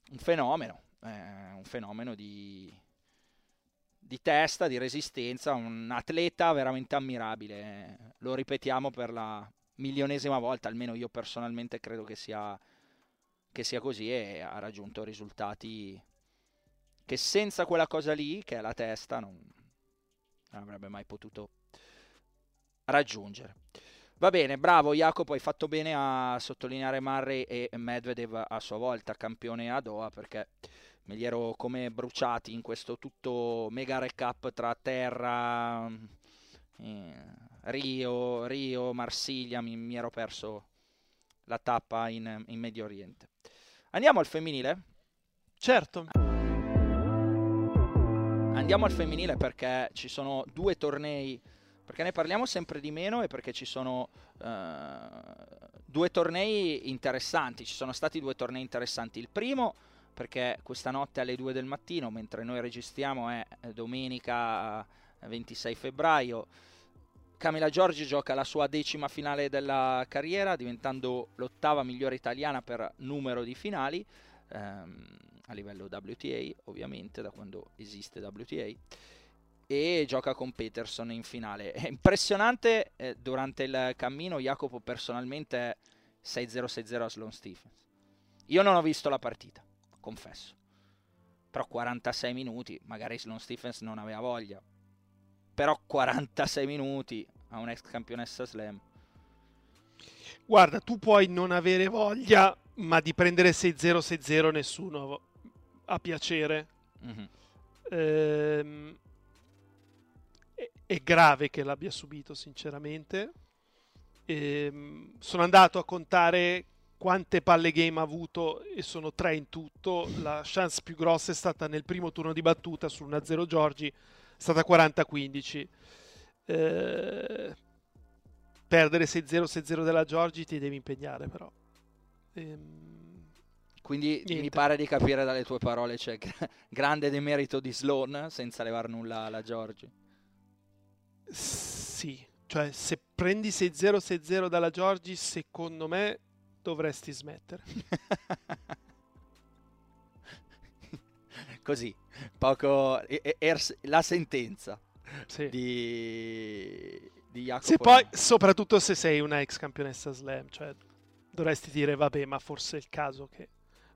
un fenomeno è un fenomeno di, di testa, di resistenza, un atleta veramente ammirabile. Lo ripetiamo per la milionesima volta, almeno io personalmente credo che sia che sia così e ha raggiunto risultati che senza quella cosa lì, che è la testa, non, non avrebbe mai potuto raggiungere. Va bene, bravo Jacopo, hai fatto bene a sottolineare Murray e Medvedev a sua volta campione a Doha perché me li ero come bruciati in questo tutto mega recap tra terra, eh, Rio, Rio, Marsiglia, mi, mi ero perso la tappa in, in Medio Oriente. Andiamo al femminile? Certo. Andiamo al femminile perché ci sono due tornei, perché ne parliamo sempre di meno e perché ci sono uh, due tornei interessanti, ci sono stati due tornei interessanti. Il primo perché questa notte alle 2 del mattino, mentre noi registriamo è domenica 26 febbraio, Camila Giorgi gioca la sua decima finale della carriera, diventando l'ottava migliore italiana per numero di finali, ehm, a livello WTA ovviamente, da quando esiste WTA, e gioca con Peterson in finale. È impressionante, eh, durante il cammino Jacopo personalmente 6-0-6-0 a Sloan Stephens. Io non ho visto la partita, confesso. Però 46 minuti, magari Sloan Stephens non aveva voglia, però 46 minuti a un'ex campionessa slam. Guarda, tu puoi non avere voglia, ma di prendere 6-0-6-0 nessuno ha piacere. Mm-hmm. Ehm, è, è, grave che l'abbia subito, sinceramente. Ehm, sono andato a contare quante palle game ha avuto e sono tre in tutto. La chance più grossa è stata nel primo turno di battuta su 1-0 Giorgi stata 40-15. Eh, perdere 6-0-6-0 della Giorgi ti devi impegnare però. Ehm, Quindi niente. mi pare di capire dalle tue parole c'è grande demerito di Sloan senza levar nulla alla Giorgi. Sì, cioè se prendi 6-0-6-0 dalla Giorgi secondo me dovresti smettere. Così, poco er, la sentenza sì. di, di Jacopo. Se poi, soprattutto se sei una ex campionessa slam, cioè dovresti dire vabbè, ma forse è il caso che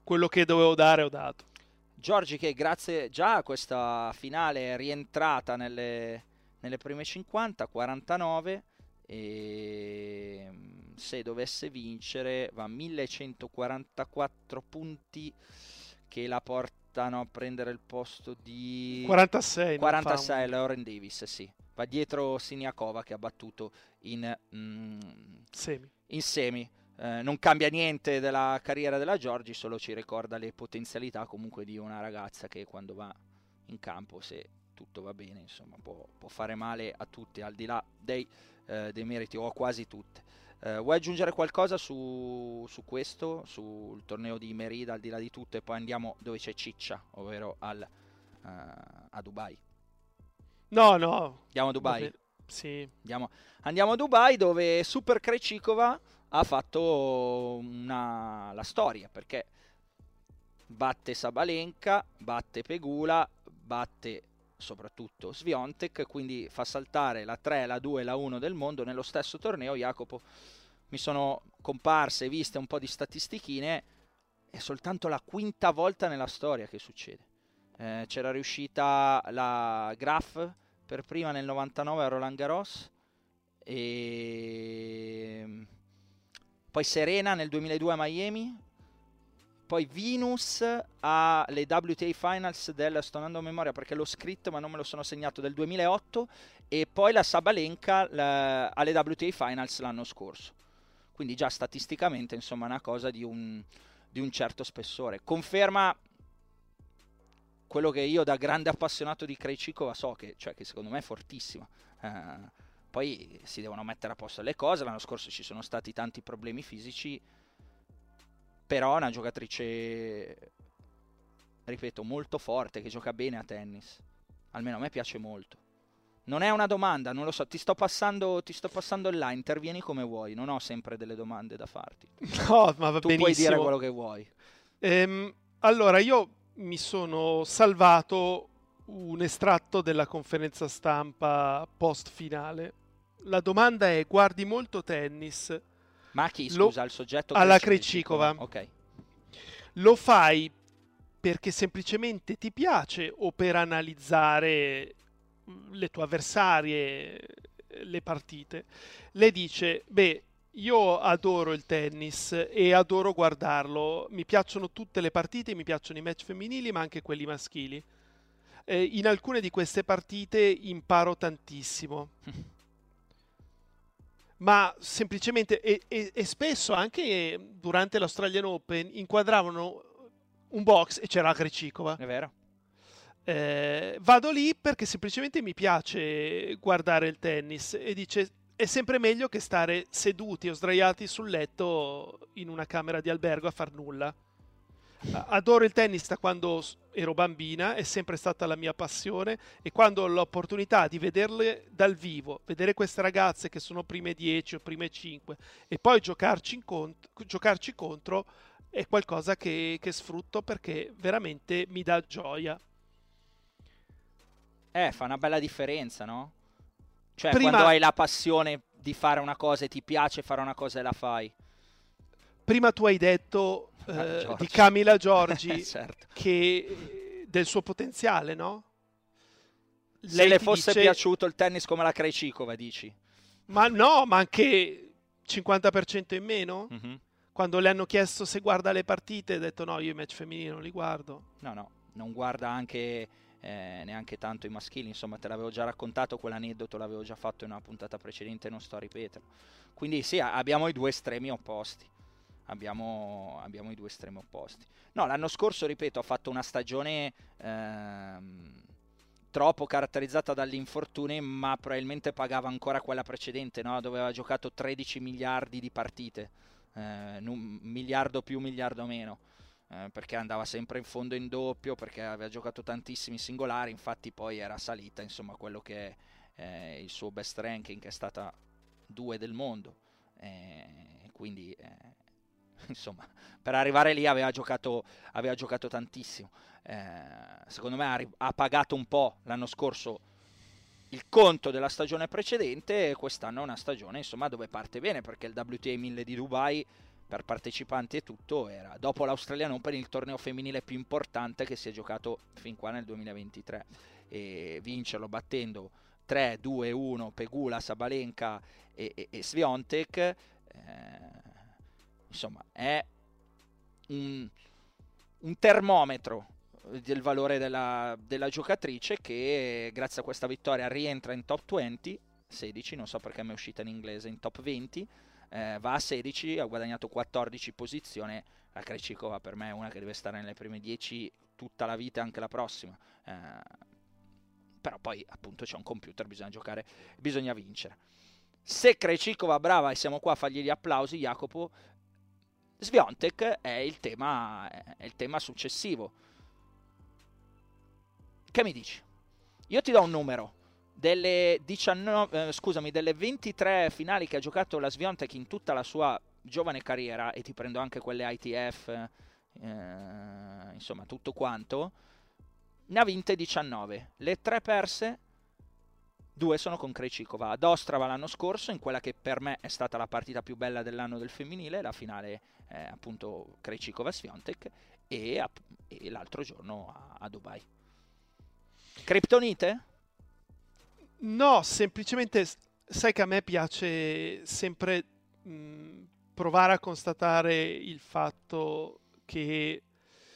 quello che dovevo dare ho dato. Giorgi che grazie già a questa finale è rientrata nelle, nelle prime 50, 49 e se dovesse vincere va a 1144 punti che la porta stanno a prendere il posto di 46 46 un... Lauren Davis sì. Va dietro Siniakova che ha battuto in, mm, semi, in semi. Eh, non cambia niente della carriera della Giorgi solo ci ricorda le potenzialità comunque di una ragazza che quando va in campo se tutto va bene insomma può, può fare male a tutti al di là dei, eh, dei meriti o a quasi tutte Uh, vuoi aggiungere qualcosa su, su, questo, sul torneo di Merida al di là di tutto e poi andiamo dove c'è Ciccia, ovvero al, uh, a Dubai? No, no. Andiamo a Dubai? Sì. Andiamo, andiamo, a Dubai dove Super Krejcikova ha fatto una, la storia perché batte Sabalenka, batte Pegula, batte soprattutto Sviontek, quindi fa saltare la 3, la 2 e la 1 del mondo nello stesso torneo. Jacopo, mi sono comparse, viste un po' di statistichine, è soltanto la quinta volta nella storia che succede. Eh, c'era riuscita la Graf per prima nel 99 a Roland Garros e poi Serena nel 2002 a Miami poi Venus ha le WTA Finals del, sto memoria perché l'ho scritto ma non me lo sono segnato, del 2008 e poi la Sabalenka la, alle WTA Finals l'anno scorso. Quindi già statisticamente insomma una cosa di un, di un certo spessore. Conferma quello che io da grande appassionato di Krejcikova so, che, cioè, che secondo me è fortissima. Uh, poi si devono mettere a posto le cose, l'anno scorso ci sono stati tanti problemi fisici però è una giocatrice, ripeto, molto forte, che gioca bene a tennis. Almeno a me piace molto. Non è una domanda, non lo so, ti sto passando, ti sto passando là, intervieni come vuoi, non ho sempre delle domande da farti. No, ma va tu benissimo. puoi dire quello che vuoi. Ehm, allora, io mi sono salvato un estratto della conferenza stampa post finale. La domanda è: guardi molto tennis? Ma chi, scusa, il soggetto? Alla Crecicova. Ok. Lo fai perché semplicemente ti piace o per analizzare le tue avversarie, le partite? Lei dice, beh, io adoro il tennis e adoro guardarlo, mi piacciono tutte le partite, mi piacciono i match femminili ma anche quelli maschili. Eh, in alcune di queste partite imparo tantissimo. ma semplicemente e, e, e, spesso anche durante l'Australian Open inquadravano un box e c'era Krejcikova. È vero. Eh, vado lì perché semplicemente mi piace guardare il tennis e dice è sempre meglio che stare seduti o sdraiati sul letto in una camera di albergo a far nulla. Adoro il tennis da quando ero bambina, è sempre stata la mia passione e quando ho l'opportunità di vederle dal vivo, vedere queste ragazze che sono prime 10 o prime 5 e poi giocarci, cont- giocarci contro è qualcosa che, che sfrutto perché veramente mi dà gioia. Eh, fa una bella differenza, no? Cioè, Prima... quando hai la passione di fare una cosa e ti piace fare una cosa e la fai. Prima tu hai detto eh, di Camila Giorgi certo. che del suo potenziale, no? Lei Se le fosse dice... piaciuto il tennis come la Krejcikova, dici? Ma no, ma anche 50% in meno? Mm-hmm. Quando le hanno chiesto se guarda le partite, ha detto no, io i match femminili non li guardo. No, no, non guarda anche eh, neanche tanto i maschili, insomma te l'avevo già raccontato, quell'aneddoto l'avevo già fatto in una puntata precedente, non sto a ripeterlo. Quindi sì, abbiamo i due estremi opposti. Abbiamo, abbiamo i due estremi opposti. No, l'anno scorso, ripeto, ha fatto una stagione ehm, troppo caratterizzata dagli infortuni, ma probabilmente pagava ancora quella precedente, no? dove aveva giocato 13 miliardi di partite, eh, un miliardo più, un miliardo meno eh, perché andava sempre in fondo in doppio, perché aveva giocato tantissimi singolari, infatti poi era salita, insomma, quello che è eh, il suo best ranking, che è stata 2 del mondo. Eh, quindi, eh, insomma, per arrivare lì aveva giocato, aveva giocato tantissimo. Eh, secondo me ha, ha pagato un po' l'anno scorso il conto della stagione precedente e quest'anno è una stagione insomma dove parte bene perché il WTA 1000 di Dubai per partecipanti e tutto era dopo l'Australian Open il torneo femminile più importante che si è giocato fin qua nel 2023 e vincerlo battendo 3-2-1 Pegula, Sabalenka e, e, e Sviontek eh, insomma è un, un, termometro del valore della, della giocatrice che grazie a questa vittoria rientra in top 20 16 non so perché mi è uscita in inglese in top 20 eh, va a 16, ha guadagnato 14 posizioni, la Krejcikova per me è una che deve stare nelle prime 10 tutta la vita, anche la prossima. Eh, però poi appunto c'è un computer, bisogna giocare, bisogna vincere. Se Krejcikova brava e siamo qua a fargli gli applausi, Jacopo, Sviontek è il tema, è il tema successivo. Che mi dici? Io ti do un numero delle, 19, eh, scusami, delle 23 finali che ha giocato la Sviontek in tutta la sua giovane carriera, e ti prendo anche quelle ITF, eh, insomma tutto quanto, ne ha vinte 19. Le tre perse, due sono con Krejcikova. Ad Ostrava l'anno scorso, in quella che per me è stata la partita più bella dell'anno del femminile, la finale eh, appunto Krejcikova-Sviontek, e, e, l'altro giorno a, a Dubai. Kryptonite? No, semplicemente sai che a me piace sempre mh, provare a constatare il fatto che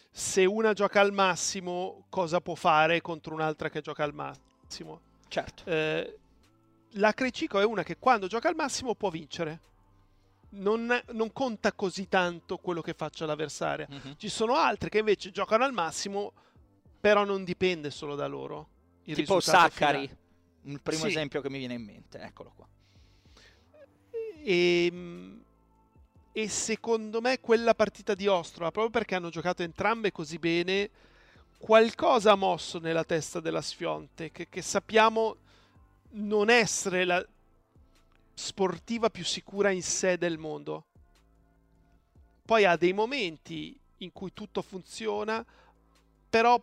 se una gioca al massimo, cosa può fare contro un'altra che gioca al massimo. Certo. Eh, la Crecico è una che quando gioca al massimo può vincere. Non, non conta così tanto quello che faccia l'avversaria. Mm-hmm. Ci sono altre che invece giocano al massimo, però non dipende solo da loro. Il tipo Saccari. Finale il primo sì. esempio che mi viene in mente, eccolo qua. E, ehm, e, secondo me quella partita di Ostrova, proprio perché hanno giocato entrambe così bene, qualcosa ha mosso nella testa della Sfionte, che, sappiamo non essere la sportiva più sicura in sé del mondo. Poi ha dei momenti in cui tutto funziona, però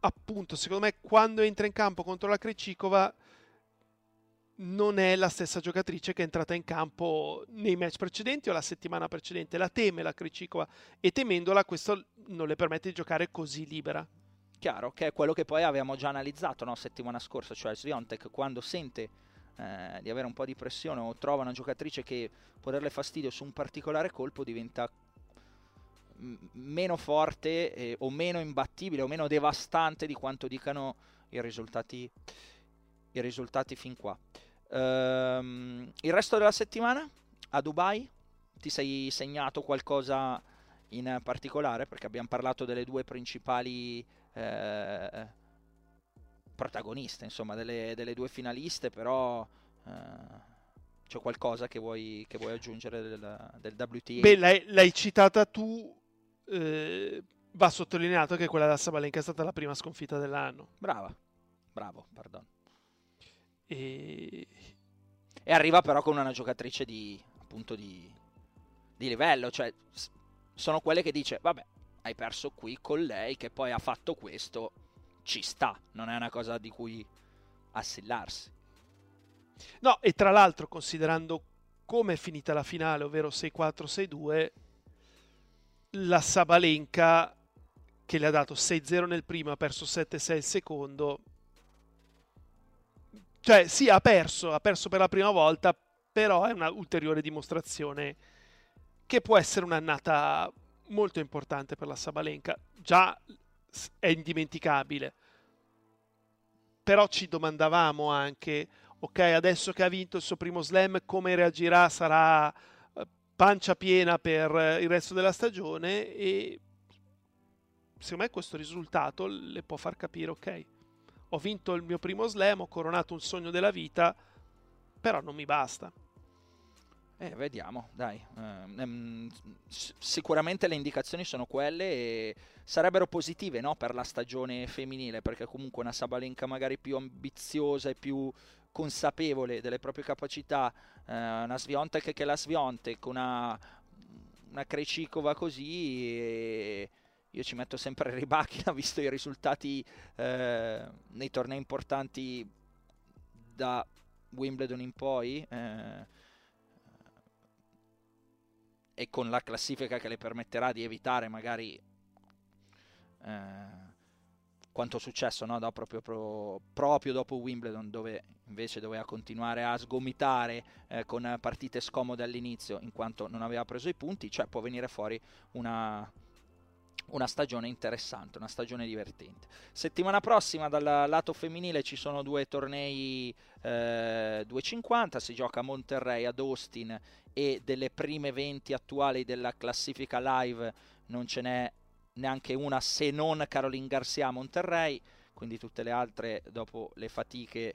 appunto, secondo me quando entra in campo contro la Krejcikova non è la stessa giocatrice che è entrata in campo nei match precedenti o la settimana precedente. La teme la Kricikova e temendola questo non le permette di giocare così libera. Chiaro, che è quello che poi avevamo già analizzato no? settimana scorsa, cioè Sviontek quando sente eh, di avere un po' di pressione o trova una giocatrice che può darle fastidio su un particolare colpo diventa meno forte eh, o meno imbattibile o meno devastante di quanto dicano i risultati, i risultati fin qua. Ehm, il resto della settimana a Dubai ti sei segnato qualcosa in particolare? Perché abbiamo parlato delle due principali eh, protagoniste, insomma, delle, delle due finaliste, però eh, c'è qualcosa che vuoi, che vuoi aggiungere del, del, WTA? Beh, l'hai, l'hai citata tu, eh, va sottolineato che quella da Sabalenka è stata la prima sconfitta dell'anno. Brava, bravo, pardon. E... e arriva però con una giocatrice di, appunto, di, di livello, cioè sono quelle che dice, vabbè, hai perso qui con lei che poi ha fatto questo, ci sta, non è una cosa di cui assillarsi. No, e tra l'altro, considerando come è finita la finale, ovvero 6-4-6-2, la Sabalenka che le ha dato 6-0 nel primo, ha perso 7-6 il secondo. Cioè, sì, ha perso, ha perso per la prima volta, però è una ulteriore dimostrazione che può essere un'annata molto importante per la Sabalenka. Già è indimenticabile. Però ci domandavamo anche ok, adesso che ha vinto il suo primo slam, come reagirà? Sarà eh, pancia piena per eh, il resto della stagione e secondo me questo risultato le può far capire, ok, ho vinto il mio primo slam, ho coronato un sogno della vita, però non mi basta. Eh, vediamo, dai. Eh, sicuramente le indicazioni sono quelle e sarebbero positive no? per la stagione femminile, perché comunque una Sabalenka magari più ambiziosa e più consapevole delle proprie capacità, eh, una Sviontek che la Sviontek, una, una Krejcikova così, e io ci metto sempre in ribacchina visto i risultati eh, nei tornei importanti da Wimbledon in poi. Eh, e con la classifica che le permetterà di evitare magari eh, quanto successo no? dopo, proprio, proprio, dopo Wimbledon dove invece doveva continuare a sgomitare eh, con partite scomode all'inizio in quanto non aveva preso i punti, cioè può venire fuori una, una stagione interessante, una stagione divertente. Settimana prossima dal lato femminile ci sono due tornei eh, 250, si gioca a Monterrey ad Austin e delle prime 20 attuali della classifica live non ce n'è neanche una se non Caroline Garcia a Monterrey, quindi tutte le altre dopo le fatiche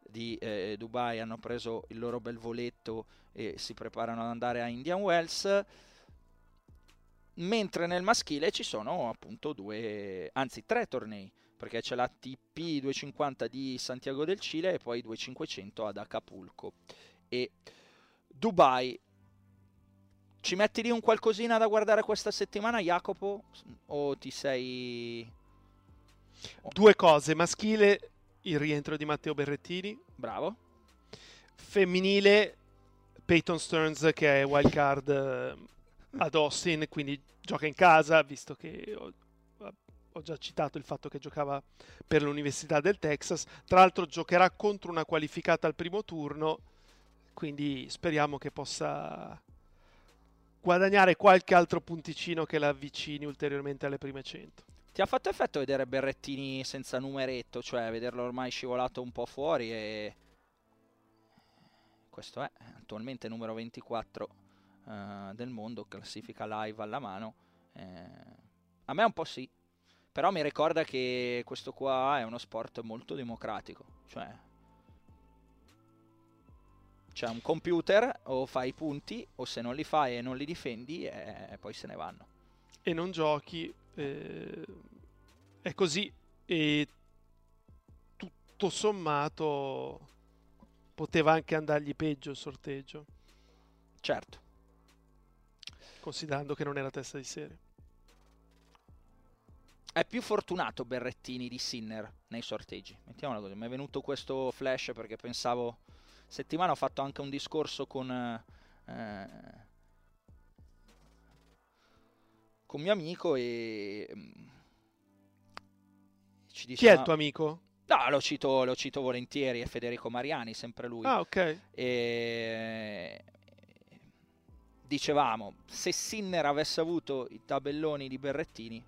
di eh, Dubai hanno preso il loro bel voletto e si preparano ad andare a Indian Wells. Mentre nel maschile ci sono appunto due, anzi tre tornei, perché c'è la TP 250 di Santiago del Cile e poi 2500 ad Acapulco. E Dubai ci metti lì un qualcosina da guardare questa settimana, Jacopo? O ti sei... Due cose. Maschile, il rientro di Matteo Berrettini. Bravo. Femminile, Peyton Stearns che è wild card ad Austin, quindi gioca in casa, visto che ho, ho già citato il fatto che giocava per l'Università del Texas. Tra l'altro giocherà contro una qualificata al primo turno, quindi speriamo che possa guadagnare qualche altro punticino che la avvicini ulteriormente alle prime 100. Ti ha fatto effetto vedere Berrettini senza numeretto, cioè vederlo ormai scivolato un po' fuori e questo è attualmente numero 24 uh, eh, del mondo, classifica live alla mano. Eh, a me un po' sì, però mi ricorda che questo qua è uno sport molto democratico, cioè c'è un computer, o fai i punti, o se non li fai e non li difendi, eh, poi se ne vanno. E non giochi, eh, è così. E tutto sommato poteva anche andargli peggio il sorteggio. Certo. Considerando che non era testa di serie. È più fortunato Berrettini di Sinner nei sorteggi. Mettiamola così. Mi è venuto questo flash perché pensavo settimana ho fatto anche un discorso con, eh, con mio amico e mm, ci diceva, Chi è il tuo amico? No, lo cito, lo cito volentieri, è Federico Mariani, sempre lui. Ah, ok. E dicevamo, se Sinner avesse avuto i tabelloni di Berrettini,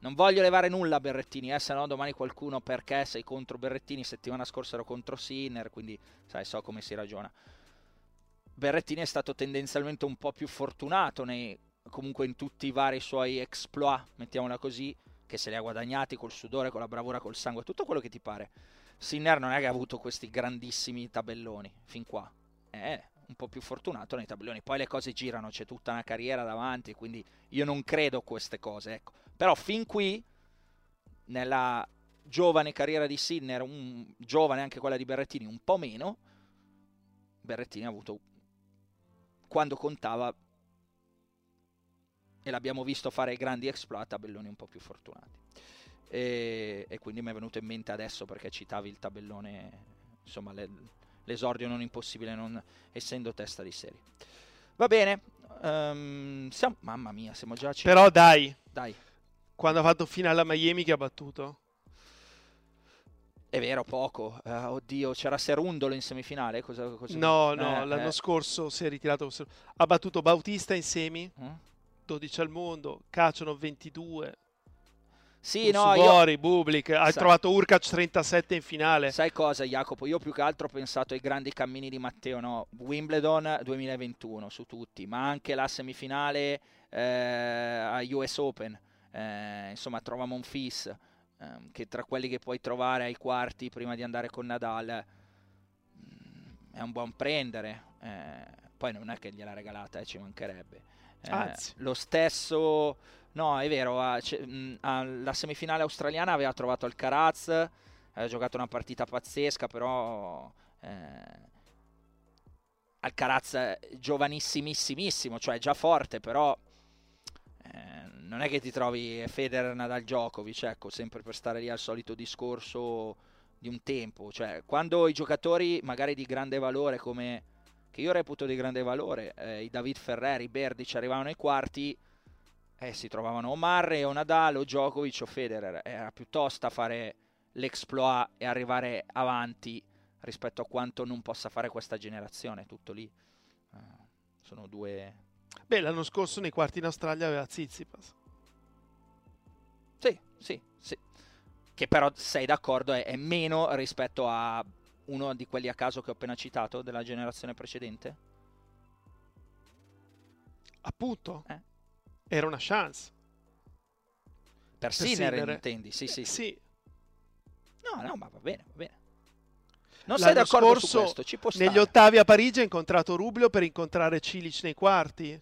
non voglio levare nulla a Berrettini, eh, se no domani qualcuno perché sei contro Berrettini, settimana scorsa ero contro Sinner, quindi sai, so come si ragiona. Berrettini è stato tendenzialmente un po' più fortunato nei, comunque in tutti i vari suoi exploit, mettiamola così, che se li ha guadagnati col sudore, con la bravura, col sangue, tutto quello che ti pare. Sinner non è che ha avuto questi grandissimi tabelloni fin qua. È un po' più fortunato nei tabelloni. Poi le cose girano, c'è tutta una carriera davanti, quindi io non credo a queste cose. Ecco. Però fin qui, nella giovane carriera di Sinner, un, giovane anche quella di Berrettini, un po' meno, Berrettini ha avuto, quando contava, e l'abbiamo visto fare grandi exploit, tabelloni un po' più fortunati. E, e, quindi mi è venuto in mente adesso perché citavi il tabellone, insomma, le, l'esordio non impossibile non essendo testa di serie. Va bene, um, siamo, mamma mia, siamo già a Però dai, dai. Quando ha fatto finale a Miami che ha battuto? È vero, poco. Uh, oddio, c'era Serundolo in semifinale? Cosa, cosa... No, no, eh, l'anno eh. scorso si è ritirato. Ha battuto Bautista in semi, mm? 12 al mondo, Caciono 22. Sì, no, Subori, io... Bublik, hai trovato Urkac 37 in finale. Sai cosa, Jacopo? Io più che altro ho pensato ai grandi cammini di Matteo, no? Wimbledon 2021 su tutti, ma anche la semifinale eh, a US Open. Eh, insomma, trova Monfis ehm, che tra quelli che puoi trovare ai quarti prima di andare con Nadal mm, è un buon prendere. Eh, poi non è che gliel'ha regalata, eh, ci mancherebbe. Eh, lo stesso, no, è vero, alla semifinale australiana aveva trovato Alcaraz, aveva giocato una partita pazzesca, però eh, Alcaraz giovanissimissimo, cioè già forte, però eh, non è che ti trovi Federer, Nadal, Djokovic, ecco, sempre per stare lì al solito discorso di un tempo, cioè quando i giocatori magari di grande valore come che io reputo di grande valore, eh, i David Ferreri, i Berdic arrivavano ai quarti eh, si trovavano o Marre o Nadal o Djokovic o Federer, era piuttosto fare l'exploit e arrivare avanti rispetto a quanto non possa fare questa generazione, tutto lì. Uh, sono due Beh, l'anno scorso nei quarti in Australia aveva Zizipas. Sì, sì, sì. Che però, sei d'accordo, è, è, meno rispetto a uno di quelli a caso che ho appena citato della generazione precedente? Appunto. Eh? Era una chance. Per, Sinner, intendi? Sì, sì, sì. sì. No, no, ma va bene, va bene. Non L'anno sei d'accordo scorso, su questo, ci può Negli stare. ottavi a Parigi ha incontrato Rubio per incontrare Cilic nei quarti.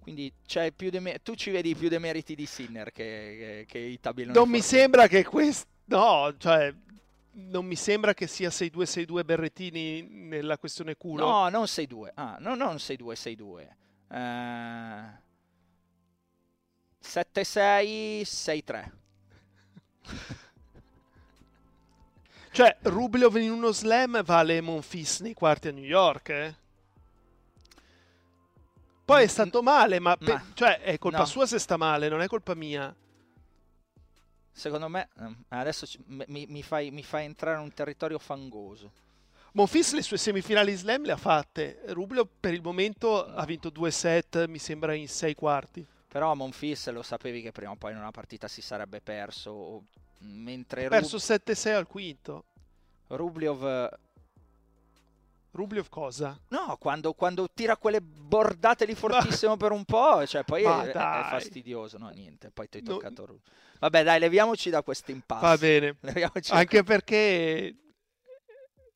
Quindi de- tu ci vedi più demeriti di Sinner che, che, che i tabelloni. Non mi sembra che questo. No, cioè. Non mi sembra che sia 6-2-6-2 Berrettini nella questione culo. No, non 6-2. Ah, no, non 6-2-6-2. Uh... 7-6-6-3. cioè, Rublev in uno slam vale Monfils nei quarti a New York, eh? Poi è stato male, ma, ma pe- cioè, è colpa no. sua se sta male, non è colpa mia. Secondo me, mm, adesso mi, mi, fai, mi fai entrare in un territorio fangoso. Monfils le sue semifinali slam le ha fatte. Rubio per il momento ha vinto due set, mi sembra in sei quarti. Però Monfils lo sapevi che prima o poi in una partita si sarebbe perso. Mentre ha perso Rub... 7-6 al quinto. Rubliov Rubliov cosa? No, quando, quando, tira quelle bordate lì fortissimo per un po', cioè poi è, è, fastidioso. No, niente, poi ti hai toccato no. Vabbè, dai, leviamoci da questo impasse. Va bene. Anche perché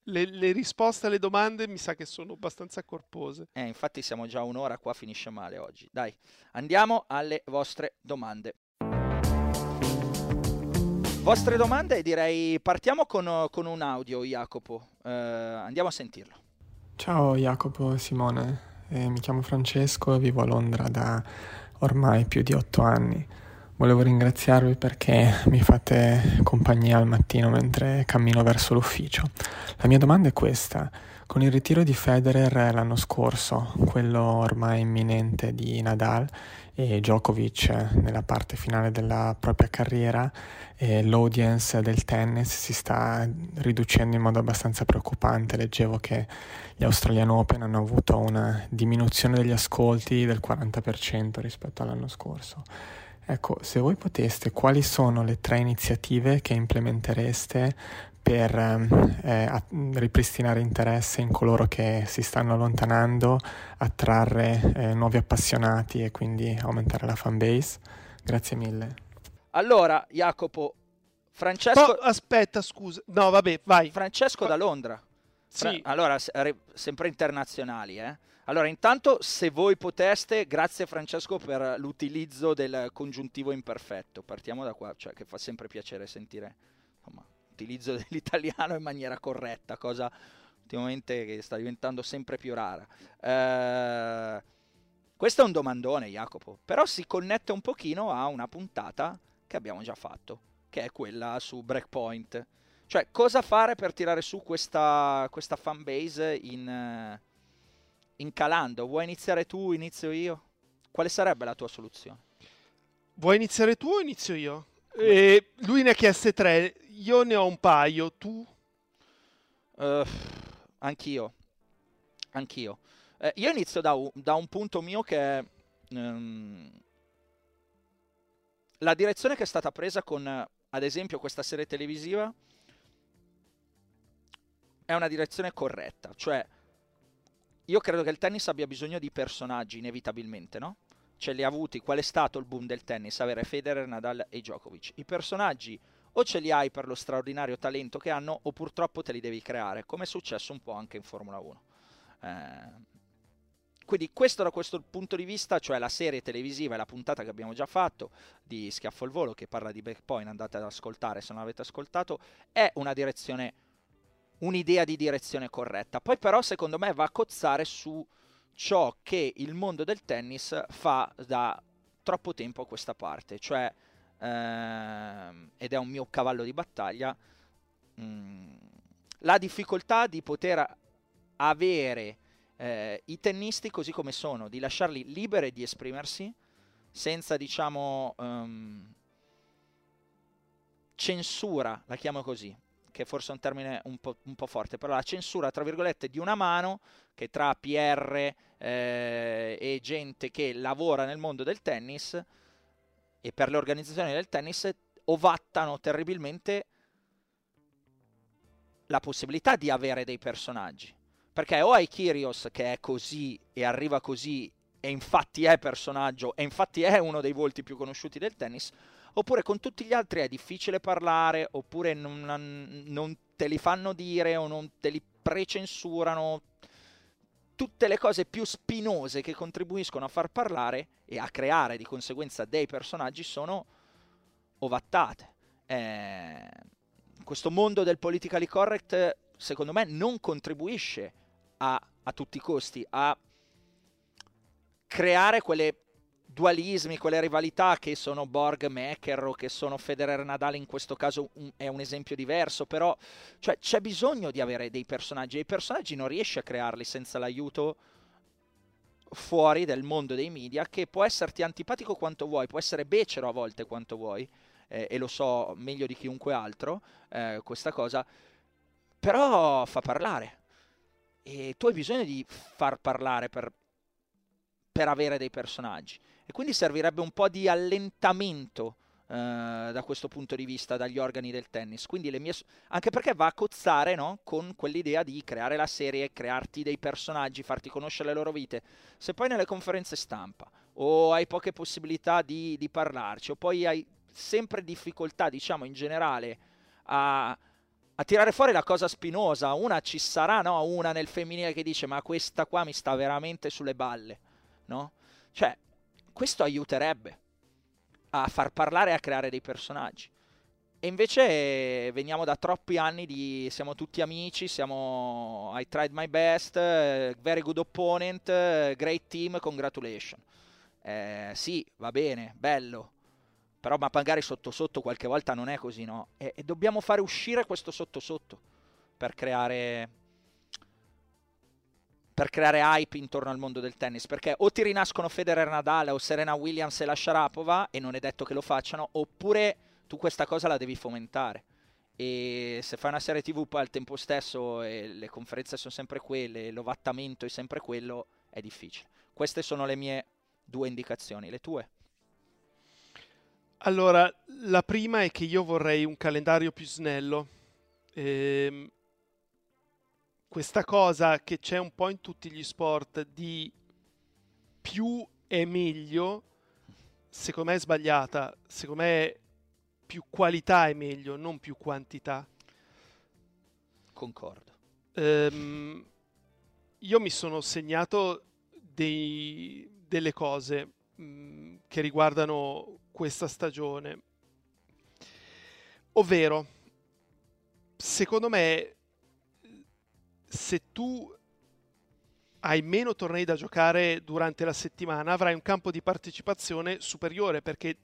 le, le, risposte alle domande mi sa che sono abbastanza corpose. Eh, infatti siamo già un'ora qua, finisce male oggi. Dai, andiamo alle vostre domande. Vostre domande direi partiamo con, con un audio, Jacopo. Eh, andiamo a sentirlo. Ciao Jacopo Simone, eh, mi chiamo Francesco e vivo a Londra da ormai più di otto anni. Volevo ringraziarvi perché mi fate compagnia al mattino mentre cammino verso l'ufficio. La mia domanda è questa. Con il ritiro di Federer l'anno scorso, quello ormai imminente di Nadal e Djokovic nella parte finale della propria carriera, l'audience del tennis si sta riducendo in modo abbastanza preoccupante. Leggevo che gli Australian Open hanno avuto una diminuzione degli ascolti del 40% rispetto all'anno scorso. Ecco, se voi poteste, quali sono le tre iniziative che implementereste per eh, ripristinare interesse in coloro che si stanno allontanando, attrarre eh, nuovi appassionati e quindi aumentare la fan base. Grazie mille. Allora, Jacopo, Francesco... Oh, aspetta, scusa. No, vabbè, vai. Francesco da Londra. Fra... Sì. Allora, sempre internazionali, eh? Allora, intanto, se voi poteste, grazie Francesco per l'utilizzo del congiuntivo imperfetto. Partiamo da qua, cioè che fa sempre piacere sentire l'utilizzo dell'italiano in maniera corretta, cosa ultimamente che sta diventando sempre più rara. Eh, questo è un domandone, Jacopo, però si connette un pochino a una puntata che abbiamo già fatto, che è quella su Breakpoint. Cioè, cosa fare per tirare su questa, questa fanbase in incalando. Vuoi iniziare tu, inizio io? Quale sarebbe la tua soluzione? Vuoi iniziare tu o inizio io? Eh, lui ne ha chieste tre, io ne ho un paio, tu? Uh, anch'io, anch'io. Eh, io inizio da un, da un, punto mio che è um, la direzione che è stata presa con, ad esempio, questa serie televisiva è una direzione corretta, cioè io credo che il tennis abbia bisogno di personaggi inevitabilmente, no? Ce li ha avuti, qual è stato il boom del tennis? Avere Federer, Nadal e Djokovic. I personaggi o ce li hai per lo straordinario talento che hanno o purtroppo te li devi creare, come è successo un po' anche in Formula 1. Eh, quindi questo da questo punto di vista, cioè la serie televisiva e la puntata che abbiamo già fatto di Schiaffo al Volo, che parla di Backpoint, andate ad ascoltare se non avete ascoltato, è una direzione un'idea di direzione corretta. Poi però secondo me va a cozzare su ciò che il mondo del tennis fa da troppo tempo a questa parte, cioè, ehm, ed è un mio cavallo di battaglia, mm, la difficoltà di poter avere eh, i tennisti così come sono, di lasciarli liberi di esprimersi senza, diciamo, um, censura, la chiamo così, che forse è un termine un po', un po', forte, però la censura, tra virgolette, di una mano che tra PR eh, e gente che lavora nel mondo del tennis e per le organizzazioni del tennis ovattano terribilmente la possibilità di avere dei personaggi. Perché o hai Kyrios che è così e arriva così e infatti è personaggio e infatti è uno dei volti più conosciuti del tennis, oppure con tutti gli altri è difficile parlare, oppure non, non te li fanno dire o non te li precensurano. Tutte le cose più spinose che contribuiscono a far parlare e a creare di conseguenza dei personaggi sono ovattate. Eh, questo mondo del politically correct, secondo me, non contribuisce a, a tutti i costi a creare quelle dualismi, quelle rivalità che sono Borg, McEnroe, che sono Federer Nadal, in questo caso un, è un esempio diverso, però cioè, c'è bisogno di avere dei personaggi e i personaggi non riesci a crearli senza l'aiuto fuori del mondo dei media che può esserti antipatico quanto vuoi, può essere becero a volte quanto vuoi, eh, e lo so meglio di chiunque altro eh, questa cosa, però fa parlare. E tu hai bisogno di far parlare per, per avere dei personaggi e quindi servirebbe un po' di allentamento eh, da questo punto di vista dagli organi del tennis. Mie, anche perché va a cozzare no? con quell'idea di creare la serie, crearti dei personaggi, farti conoscere le loro vite. Se poi nelle conferenze stampa o hai poche possibilità di, di parlarci o poi hai sempre difficoltà, diciamo in generale, a, a tirare fuori la cosa spinosa. Una ci sarà, no? Una nel femminile che dice: Ma questa qua mi sta veramente sulle balle, no? Cioè, questo aiuterebbe a far parlare e a creare dei personaggi. E invece veniamo da troppi anni di siamo tutti amici, siamo I tried my best, very good opponent, great team, congratulations. Eh, sì, va bene, bello, però ma magari sotto sotto qualche volta non è così, no? E, e dobbiamo fare uscire questo sotto sotto per creare per creare hype intorno al mondo del tennis, perché o ti rinascono Federer Nadal o Serena Williams e la Sharapova, e non è detto che lo facciano, oppure tu questa cosa la devi fomentare. E se fai una serie TV poi al tempo stesso e le conferenze sono sempre quelle, l'ovattamento è sempre quello, è difficile. Queste sono le mie due indicazioni, le tue? Allora, la prima è che io vorrei un calendario più snello ehm, questa cosa che c'è un po' in tutti gli sport di più è meglio, secondo me è sbagliata. Secondo me più qualità è meglio, non più quantità. Concordo. Ehm, io mi sono segnato dei, delle cose mh, mm, che riguardano questa stagione. Ovvero, secondo me, se tu hai meno tornei da giocare durante la settimana, avrai un campo di partecipazione superiore perché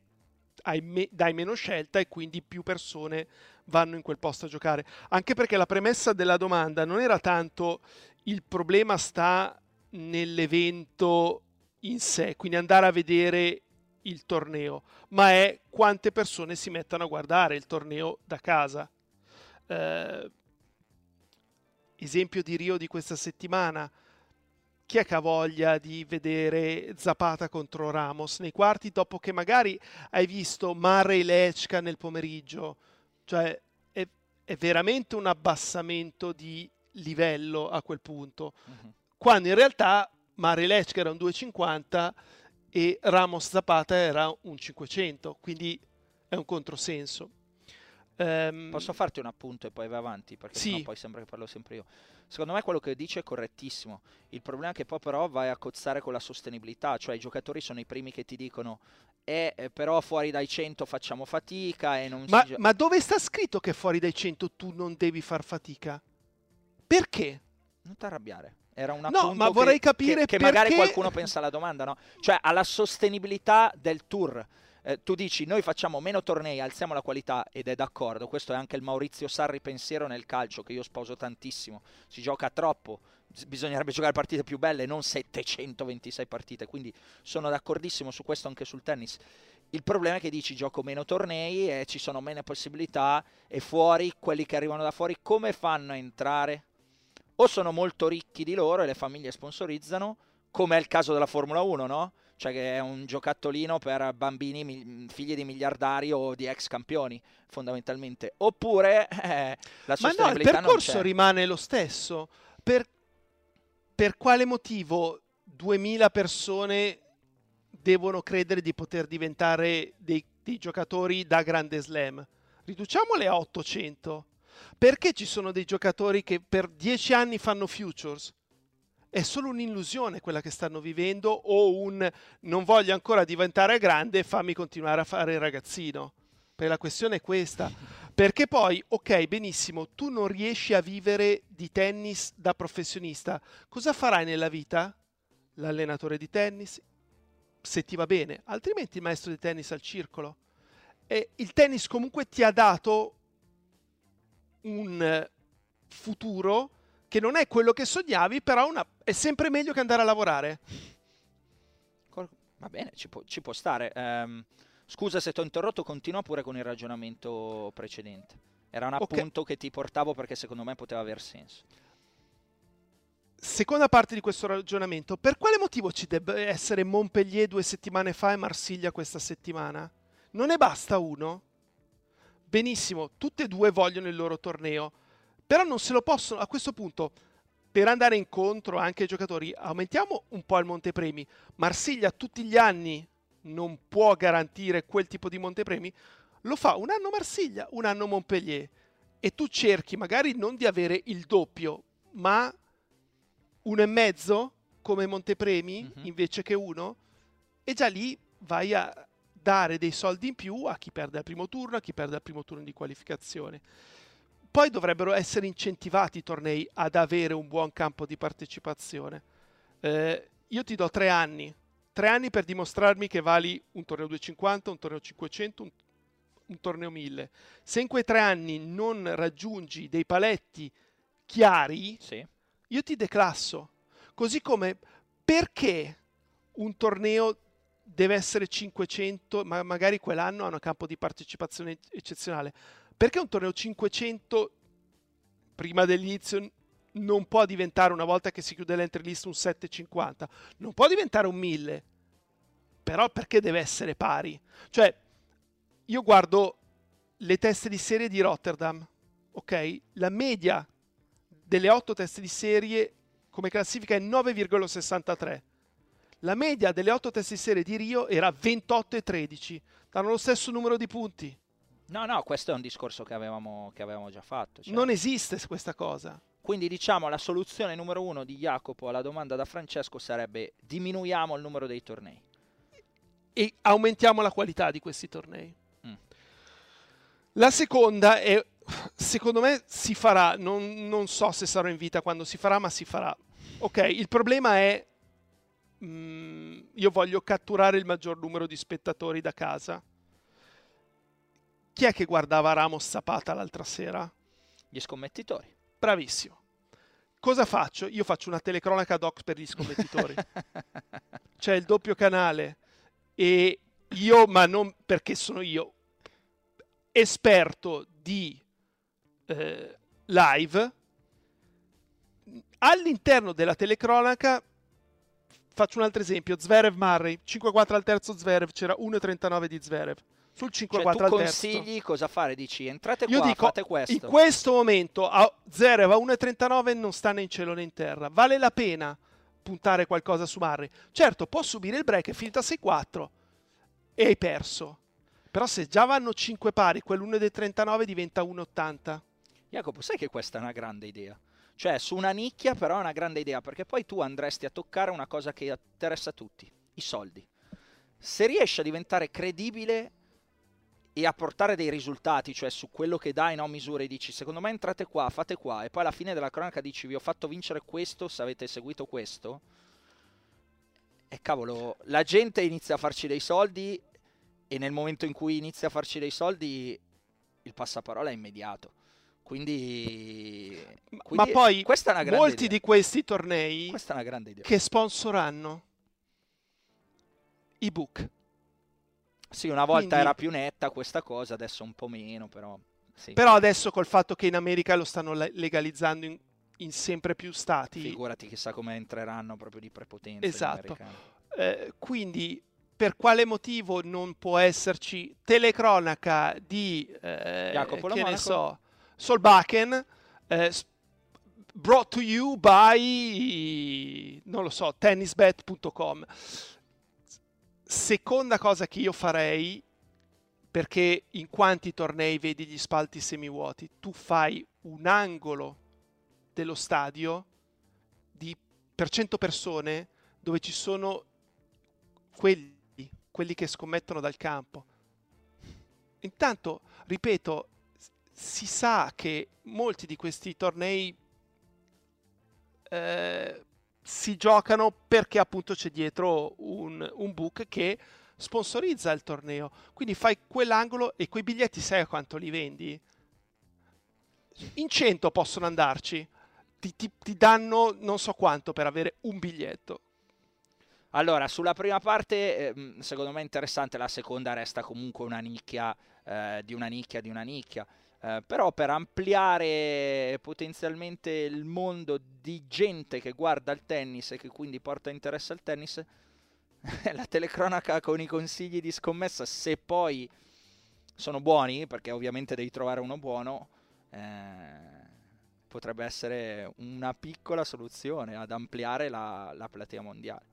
me- dai meno scelta e quindi più persone vanno in quel posto a giocare. Anche perché la premessa della domanda non era tanto il problema sta nell'evento in sé, quindi andare a vedere il torneo, ma è quante persone si mettono a guardare il torneo da casa. Eh, esempio di Rio di questa settimana. Chi è che ha voglia di vedere Zapata contro Ramos nei quarti dopo che magari hai visto Mare Lechka nel pomeriggio? Cioè è, è, veramente un abbassamento di livello a quel punto. Uh-huh. Quando in realtà Mare Lechka era un 2,50 e Ramos Zapata era un 500, quindi è un controsenso. Um, Posso farti un appunto e poi vai avanti? Perché sì. poi sembra che parlo sempre io. Secondo me quello che dice è correttissimo. Il problema è che poi però vai a cozzare con la sostenibilità, cioè i giocatori sono i primi che ti dicono eh, eh però fuori dai 100 facciamo fatica e non ma, si... ma dove sta scritto che fuori dai 100 tu non devi far fatica? Perché? Non ti arrabbiare. Era un appunto no, ma vorrei che, capire che, che perché... magari qualcuno pensa alla domanda, no? Cioè alla sostenibilità del tour. Eh, tu dici noi facciamo meno tornei, alziamo la qualità ed è d'accordo, questo è anche il Maurizio Sarri pensiero nel calcio che io sposo tantissimo, si gioca troppo, bisognerebbe giocare partite più belle, non 726 partite, quindi sono d'accordissimo su questo anche sul tennis. Il problema è che dici gioco meno tornei e ci sono meno possibilità e fuori, quelli che arrivano da fuori, come fanno a entrare? O sono molto ricchi di loro e le famiglie sponsorizzano, come è il caso della Formula 1, no? Cioè che è un giocattolino per bambini figli di miliardari o di ex campioni fondamentalmente. Oppure eh, la sostenibilità ma no il percorso rimane lo stesso. Per, per quale motivo 2000 persone devono credere di poter diventare dei, dei giocatori da grande slam? Riduciamole a 800 perché ci sono dei giocatori che per 10 anni fanno futures è solo un'illusione quella che stanno vivendo o un non voglio ancora diventare grande, fammi continuare a fare il ragazzino. Perché la questione è questa. Perché poi, ok, benissimo, tu non riesci a vivere di tennis da professionista. Cosa farai nella vita? L'allenatore di tennis, se ti va bene, altrimenti il maestro di tennis al circolo. E il tennis comunque ti ha dato un futuro che non è quello che sognavi, però una... è sempre meglio che andare a lavorare. Va bene, ci può, ci può stare. Um, scusa se ti ho interrotto, continua pure con il ragionamento precedente. Era un appunto okay. che ti portavo perché secondo me poteva aver senso. Seconda parte di questo ragionamento, per quale motivo ci debba essere Montpellier due settimane fa e Marsiglia questa settimana? Non ne basta uno? Benissimo, tutte e due vogliono il loro torneo però non se lo possono, a questo punto, per andare incontro anche ai giocatori, aumentiamo un po' il montepremi. Marsiglia tutti gli anni non può garantire quel tipo di montepremi, lo fa un anno Marsiglia, un anno Montpellier e tu cerchi magari non di avere il doppio, ma uno e mezzo come montepremi uh-huh. invece che uno e già lì vai a dare dei soldi in più a chi perde al primo turno, a chi perde al primo turno di qualificazione. Poi dovrebbero essere incentivati i tornei ad avere un buon campo di partecipazione. Eh, io ti do tre anni, tre anni per dimostrarmi che vali un torneo 250, un torneo 500, un, un torneo 1000. Se in quei tre anni non raggiungi dei paletti chiari, sì. io ti declasso. Così come perché un torneo deve essere 500, ma magari quell'anno ha un campo di partecipazione eccezionale perché un torneo 500 prima dell'inizio non può diventare, una volta che si chiude l'entry list, un 750? Non può diventare un 1000. Però perché deve essere pari? Cioè, io guardo le teste di serie di Rotterdam, ok? La media delle 8 teste di serie come classifica è 9,63. La media delle 8 teste di serie di Rio era 28 e 13. Danno lo stesso numero di punti. No, no, questo è un discorso che avevamo, che avevamo già fatto. Cioè. Non esiste questa cosa. Quindi diciamo la soluzione numero uno di Jacopo alla domanda da Francesco sarebbe diminuiamo il numero dei tornei. E aumentiamo la qualità di questi tornei. Mm. La seconda è secondo me si farà, non, non, so se sarò in vita quando si farà, ma si farà. Ok, il problema è, mh, mm, io voglio catturare il maggior numero di spettatori da casa. Chi è che guardava Ramos Zapata l'altra sera? Gli scommettitori. Bravissimo. Cosa faccio? Io faccio una telecronaca doc per gli scommettitori. C'è il doppio canale e io, ma non perché sono io, esperto di eh, live, all'interno della telecronaca faccio un altro esempio, Zverev Murray, 5-4 al terzo Zverev, c'era 1-39 di Zverev. Sul 5-4 cioè, al terzo. consigli cosa fare? Dici entrate Io qua, dico, fate questo. In questo momento a Zverev a 1-39 non sta né in cielo né in terra. Vale la pena puntare qualcosa su Murray. Certo, può subire il break, è finito a 6-4 e hai perso. Però se già vanno 5 pari, quell'1 dei 39 diventa 1,80. Jacopo, sai che questa è una grande idea? Cioè, su una nicchia però è una grande idea, perché poi tu andresti a toccare una cosa che interessa a tutti, i soldi. Se riesci a diventare credibile e a portare dei risultati, cioè su quello che dai, no, misure, dici, secondo me entrate qua, fate qua, e poi alla fine della cronaca dici, vi ho fatto vincere questo se avete seguito questo, e cavolo, la gente inizia a farci dei soldi e nel momento in cui inizia a farci dei soldi il passaparola è immediato. Quindi, quindi ma poi molti idea. di questi tornei che sponsoranno ebook. Sì, una volta quindi, era più netta questa cosa, adesso un po' meno, però. Sì. Però adesso col fatto che in America lo stanno legalizzando in, in sempre più stati. Figurati chissà come entreranno proprio di prepotenza. Esatto. Eh, quindi per quale motivo non può esserci telecronaca di eh, Jacopo che ne so, Solbakken, eh, brought to you by, non lo so, tennisbet.com. Seconda cosa che io farei, perché in quanti tornei vedi gli spalti semivuoti, tu fai un angolo dello stadio di, per 100 persone dove ci sono quelli, quelli che scommettono dal campo. Intanto, ripeto, si sa che molti di questi tornei eh, si giocano perché appunto c'è dietro un, un, book che sponsorizza il torneo. Quindi fai quell'angolo e quei biglietti sai a quanto li vendi? In 100 possono andarci. Ti, ti, ti danno non so quanto per avere un biglietto. Allora, sulla prima parte, eh, secondo me interessante, la seconda resta comunque una nicchia eh, di una nicchia di una nicchia. Eh, però per ampliare potenzialmente il mondo di gente che guarda il tennis e che quindi porta interesse al tennis, la telecronaca con i consigli di scommessa, se poi sono buoni, perché ovviamente devi trovare uno buono, eh, potrebbe essere una piccola soluzione ad ampliare la, la platea mondiale.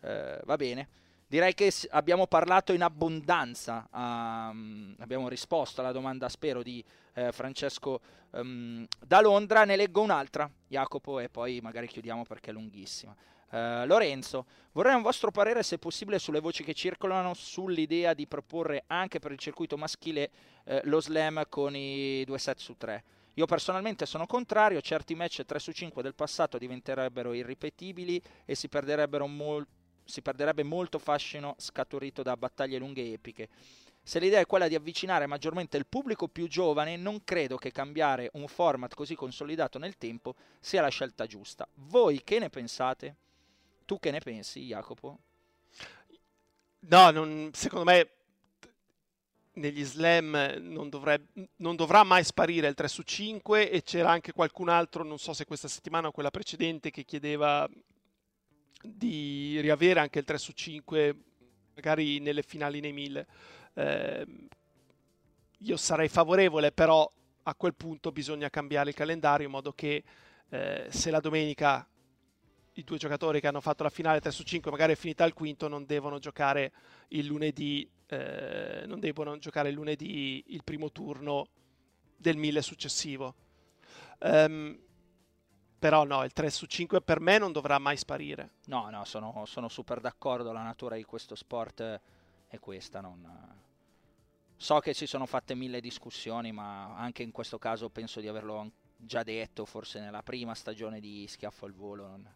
Eh, va bene. Direi che abbiamo parlato in abbondanza, um, abbiamo risposto alla domanda, spero, di eh, Francesco um, da Londra. Ne leggo un'altra, Jacopo, e poi magari chiudiamo perché è lunghissima. Uh, Lorenzo, vorrei un vostro parere, se possibile, sulle voci che circolano sull'idea di proporre anche per il circuito maschile uh, lo slam con i due set su tre. Io personalmente sono contrario, certi match 3 su 5 del passato diventerebbero irripetibili e si perderebbero molto si perderebbe molto fascino scaturito da battaglie lunghe e epiche. Se l'idea è quella di avvicinare maggiormente il pubblico più giovane, non credo che cambiare un format così consolidato nel tempo sia la scelta giusta. Voi che ne pensate? Tu che ne pensi, Jacopo? No, non, secondo me negli slam non, dovrebbe, non, dovrà mai sparire il 3 su 5 e c'era anche qualcun altro, non so se questa settimana o quella precedente, che chiedeva di riavere anche il 3 su 5 magari nelle finali nei 1000 eh, io sarei favorevole però a quel punto bisogna cambiare il calendario in modo che eh, se la domenica i due giocatori che hanno fatto la finale 3 su 5 magari è finita al quinto non devono giocare il lunedì eh, non devono giocare il lunedì il primo turno del 1000 successivo. Um, però no, il 3 su 5 per me non dovrà mai sparire. No, no, sono, sono super d'accordo, la natura di questo sport è questa. Non... So che si sono fatte mille discussioni, ma anche in questo caso penso di averlo già detto, forse nella prima stagione di Schiaffo al Volo. Non,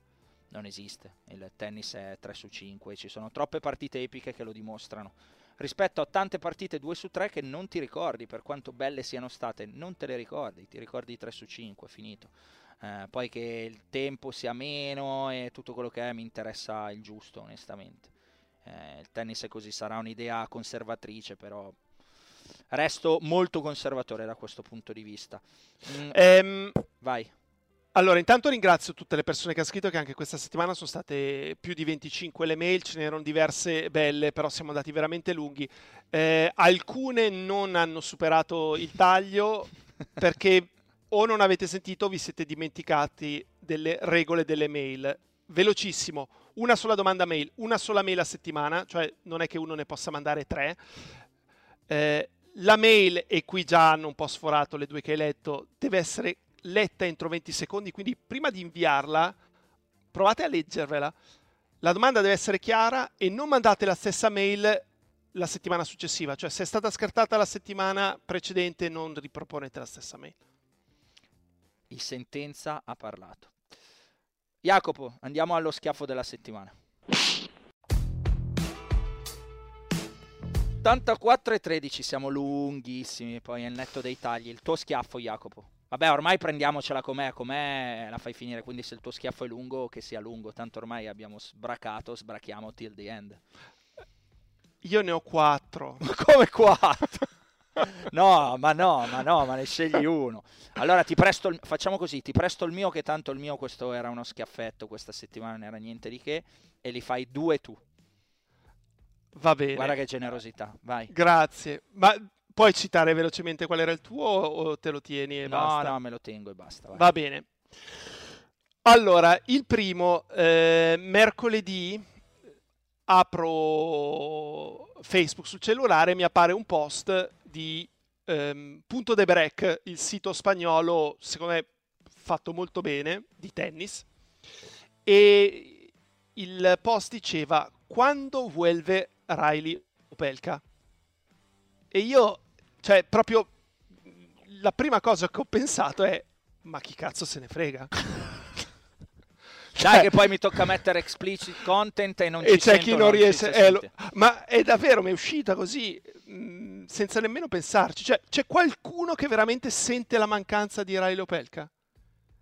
non esiste, il tennis è 3 su 5, ci sono troppe partite epiche che lo dimostrano. Rispetto a tante partite 2 su 3 che non ti ricordi, per quanto belle siano state, non te le ricordi, ti ricordi 3 su 5, finito eh, poi che il tempo sia meno e tutto quello che è mi interessa il giusto onestamente. Eh, il tennis è così, sarà un'idea conservatrice però resto molto conservatore da questo punto di vista. Mm, ehm, vai. Allora, intanto ringrazio tutte le persone che hanno scritto che anche questa settimana sono state più di 25 le mail, ce n'erano diverse belle, però siamo andati veramente lunghi. Eh, alcune non hanno superato il taglio perché o non avete sentito o vi siete dimenticati delle regole delle mail. Velocissimo, una sola domanda mail, una sola mail a settimana, cioè non è che uno ne possa mandare tre. Eh, la mail, e qui già hanno un po' sforato le due che hai letto, deve essere letta entro 20 secondi, quindi prima di inviarla provate a leggervela. La domanda deve essere chiara e non mandate la stessa mail la settimana successiva, cioè se è stata scartata la settimana precedente non riproponete la stessa mail il sentenza ha parlato. Jacopo, andiamo allo schiaffo della settimana. 84 e 13, siamo lunghissimi, poi nel netto dei tagli. Il tuo schiaffo, Jacopo. Vabbè, ormai prendiamocela com'è, com'è la fai finire, quindi se il tuo schiaffo è lungo, che sia lungo, tanto ormai abbiamo sbracato, sbrachiamo till the end. Io ne ho quattro. Ma come quattro? No, ma no, ma no, ma ne scegli uno. Allora ti presto, il, facciamo così, ti presto il mio che tanto il mio questo era uno schiaffetto, questa settimana non era niente di che e li fai due tu. Va bene. Guarda che generosità, vai. Grazie. Ma puoi citare velocemente qual era il tuo o te lo tieni e no, basta? No, no, me lo tengo e basta. Vai. Va bene. Allora, il primo, eh, mercoledì apro Facebook sul cellulare e mi appare un post di ehm, Punto de Break, il sito spagnolo, secondo me fatto molto bene, di tennis, e il post diceva quando vuelve Riley Opelka. E io, cioè, proprio la prima cosa che ho pensato è ma chi cazzo se ne frega? Dai, che poi mi tocca mettere explicit content e non e c'è chi non riesce. Eh, lo... ma è davvero, mi è uscita così mh, mm, senza nemmeno pensarci. Cioè, c'è qualcuno che veramente sente la mancanza di Riley Opelka?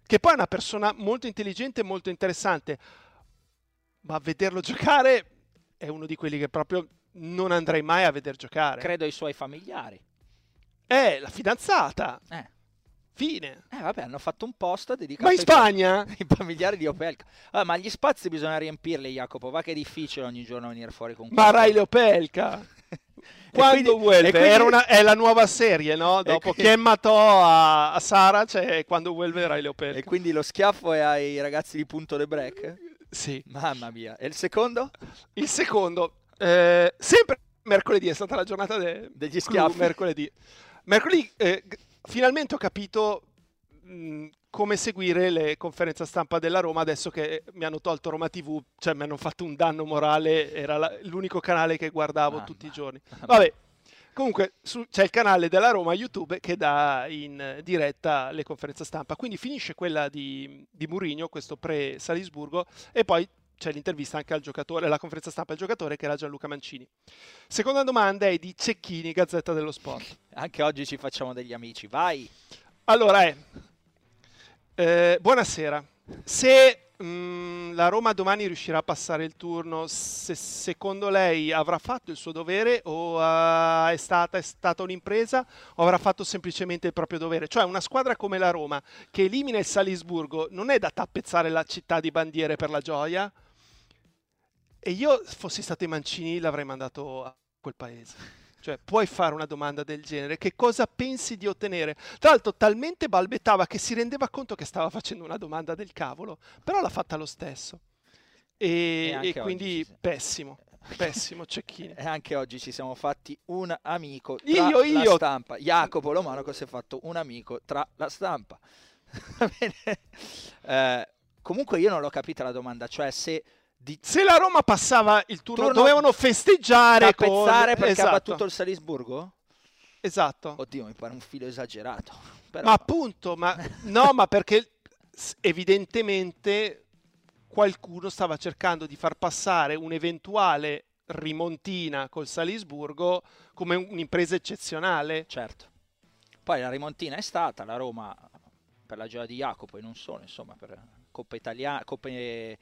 Che poi è una persona molto intelligente e molto interessante, ma vederlo giocare è uno di quelli che proprio non andrei mai a veder giocare. Credo ai suoi familiari. Eh, la fidanzata. Eh. Fine. Eh vabbè, hanno fatto un post dedicato Ma in Spagna? ai familiari di Opelka. Ah, ma gli spazi bisogna riempirli, Jacopo. Va che è difficile ogni giorno venire fuori con Ma Rai Opelka. Quando vuoi? Quindi... Una, è la nuova serie, no? Dopo quindi... che matò a, a Sara, c'è quando vuelve Rai Opelka. E quindi lo schiaffo è ai ragazzi di Punto de Break? Sì. Mamma mia. E il secondo? Il secondo, eh, sempre mercoledì, è stata la giornata de... degli schiaffi. Mercoledì. Mercoledì eh, finalmente ho capito mh, come seguire le conferenze stampa della Roma adesso che mi hanno tolto Roma TV, cioè mi hanno fatto un danno morale, era la, l'unico canale che guardavo Mamma. tutti i giorni. Vabbè, comunque su, c'è il canale della Roma YouTube che dà in diretta le conferenze stampa, quindi finisce quella di, di Murigno, questo pre-Salisburgo, e poi c'è l'intervista anche al giocatore, la conferenza stampa al giocatore che era Gianluca Mancini. Seconda domanda è di Cecchini, Gazzetta dello Sport. Anche oggi ci facciamo degli amici, vai! Allora è, eh, buonasera. Se mh, mm, la Roma domani riuscirà a passare il turno, se secondo lei avrà fatto il suo dovere o uh, è, stata, è stata un'impresa o avrà fatto semplicemente il proprio dovere? Cioè una squadra come la Roma che elimina il Salisburgo non è da tappezzare la città di bandiere per la gioia? E io, fossi stato i Mancini, l'avrei mandato a quel paese. Cioè, puoi fare una domanda del genere? Che cosa pensi di ottenere? Tra l'altro, talmente balbettava che si rendeva conto che stava facendo una domanda del cavolo, però l'ha fatta lo stesso. E, e, e quindi oggi, pessimo, pessimo Cecchini. E anche oggi ci siamo fatti un amico tra io, io. la stampa. Jacopo Lomanoco si è fatto un amico tra la stampa. eh, comunque io non l'ho capita la domanda, cioè se di... Se la Roma passava il turno, turno dovevano festeggiare con... perché esatto. ha battuto il Salisburgo? Esatto. Oddio, mi pare un filo esagerato. Però... Ma appunto, ma no, ma perché evidentemente qualcuno stava cercando di far passare un'eventuale rimontina col Salisburgo come un'impresa eccezionale. Certo. Poi la rimontina è stata, la Roma per la gioia di Jacopo e non solo, insomma, per Coppa Italia, Coppe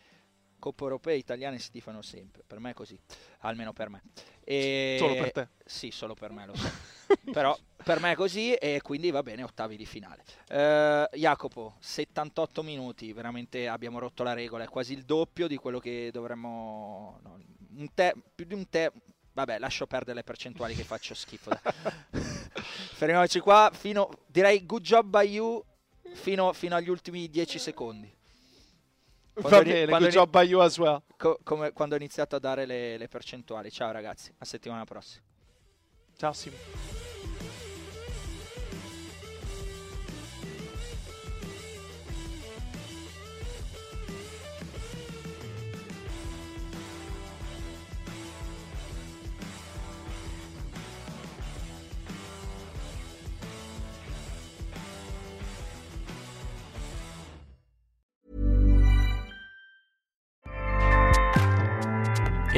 Coppe europee italiane si tifano sempre, per me è così, almeno per me. E... Solo per te? Sì, solo per me, lo so. Però per me è così e quindi va bene, ottavi di finale. Uh, Jacopo, 78 minuti, veramente abbiamo rotto la regola, è quasi il doppio di quello che dovremmo... No, un te, più di un te... Vabbè, lascio perdere le percentuali che faccio schifo. Fermiamoci qua, fino, direi good job by you fino, fino agli ultimi 10 secondi. Va bene, good job by you as well. Co- come quando ho iniziato a dare le, le percentuali. Ciao ragazzi, a settimana prossima. Ciao Simo.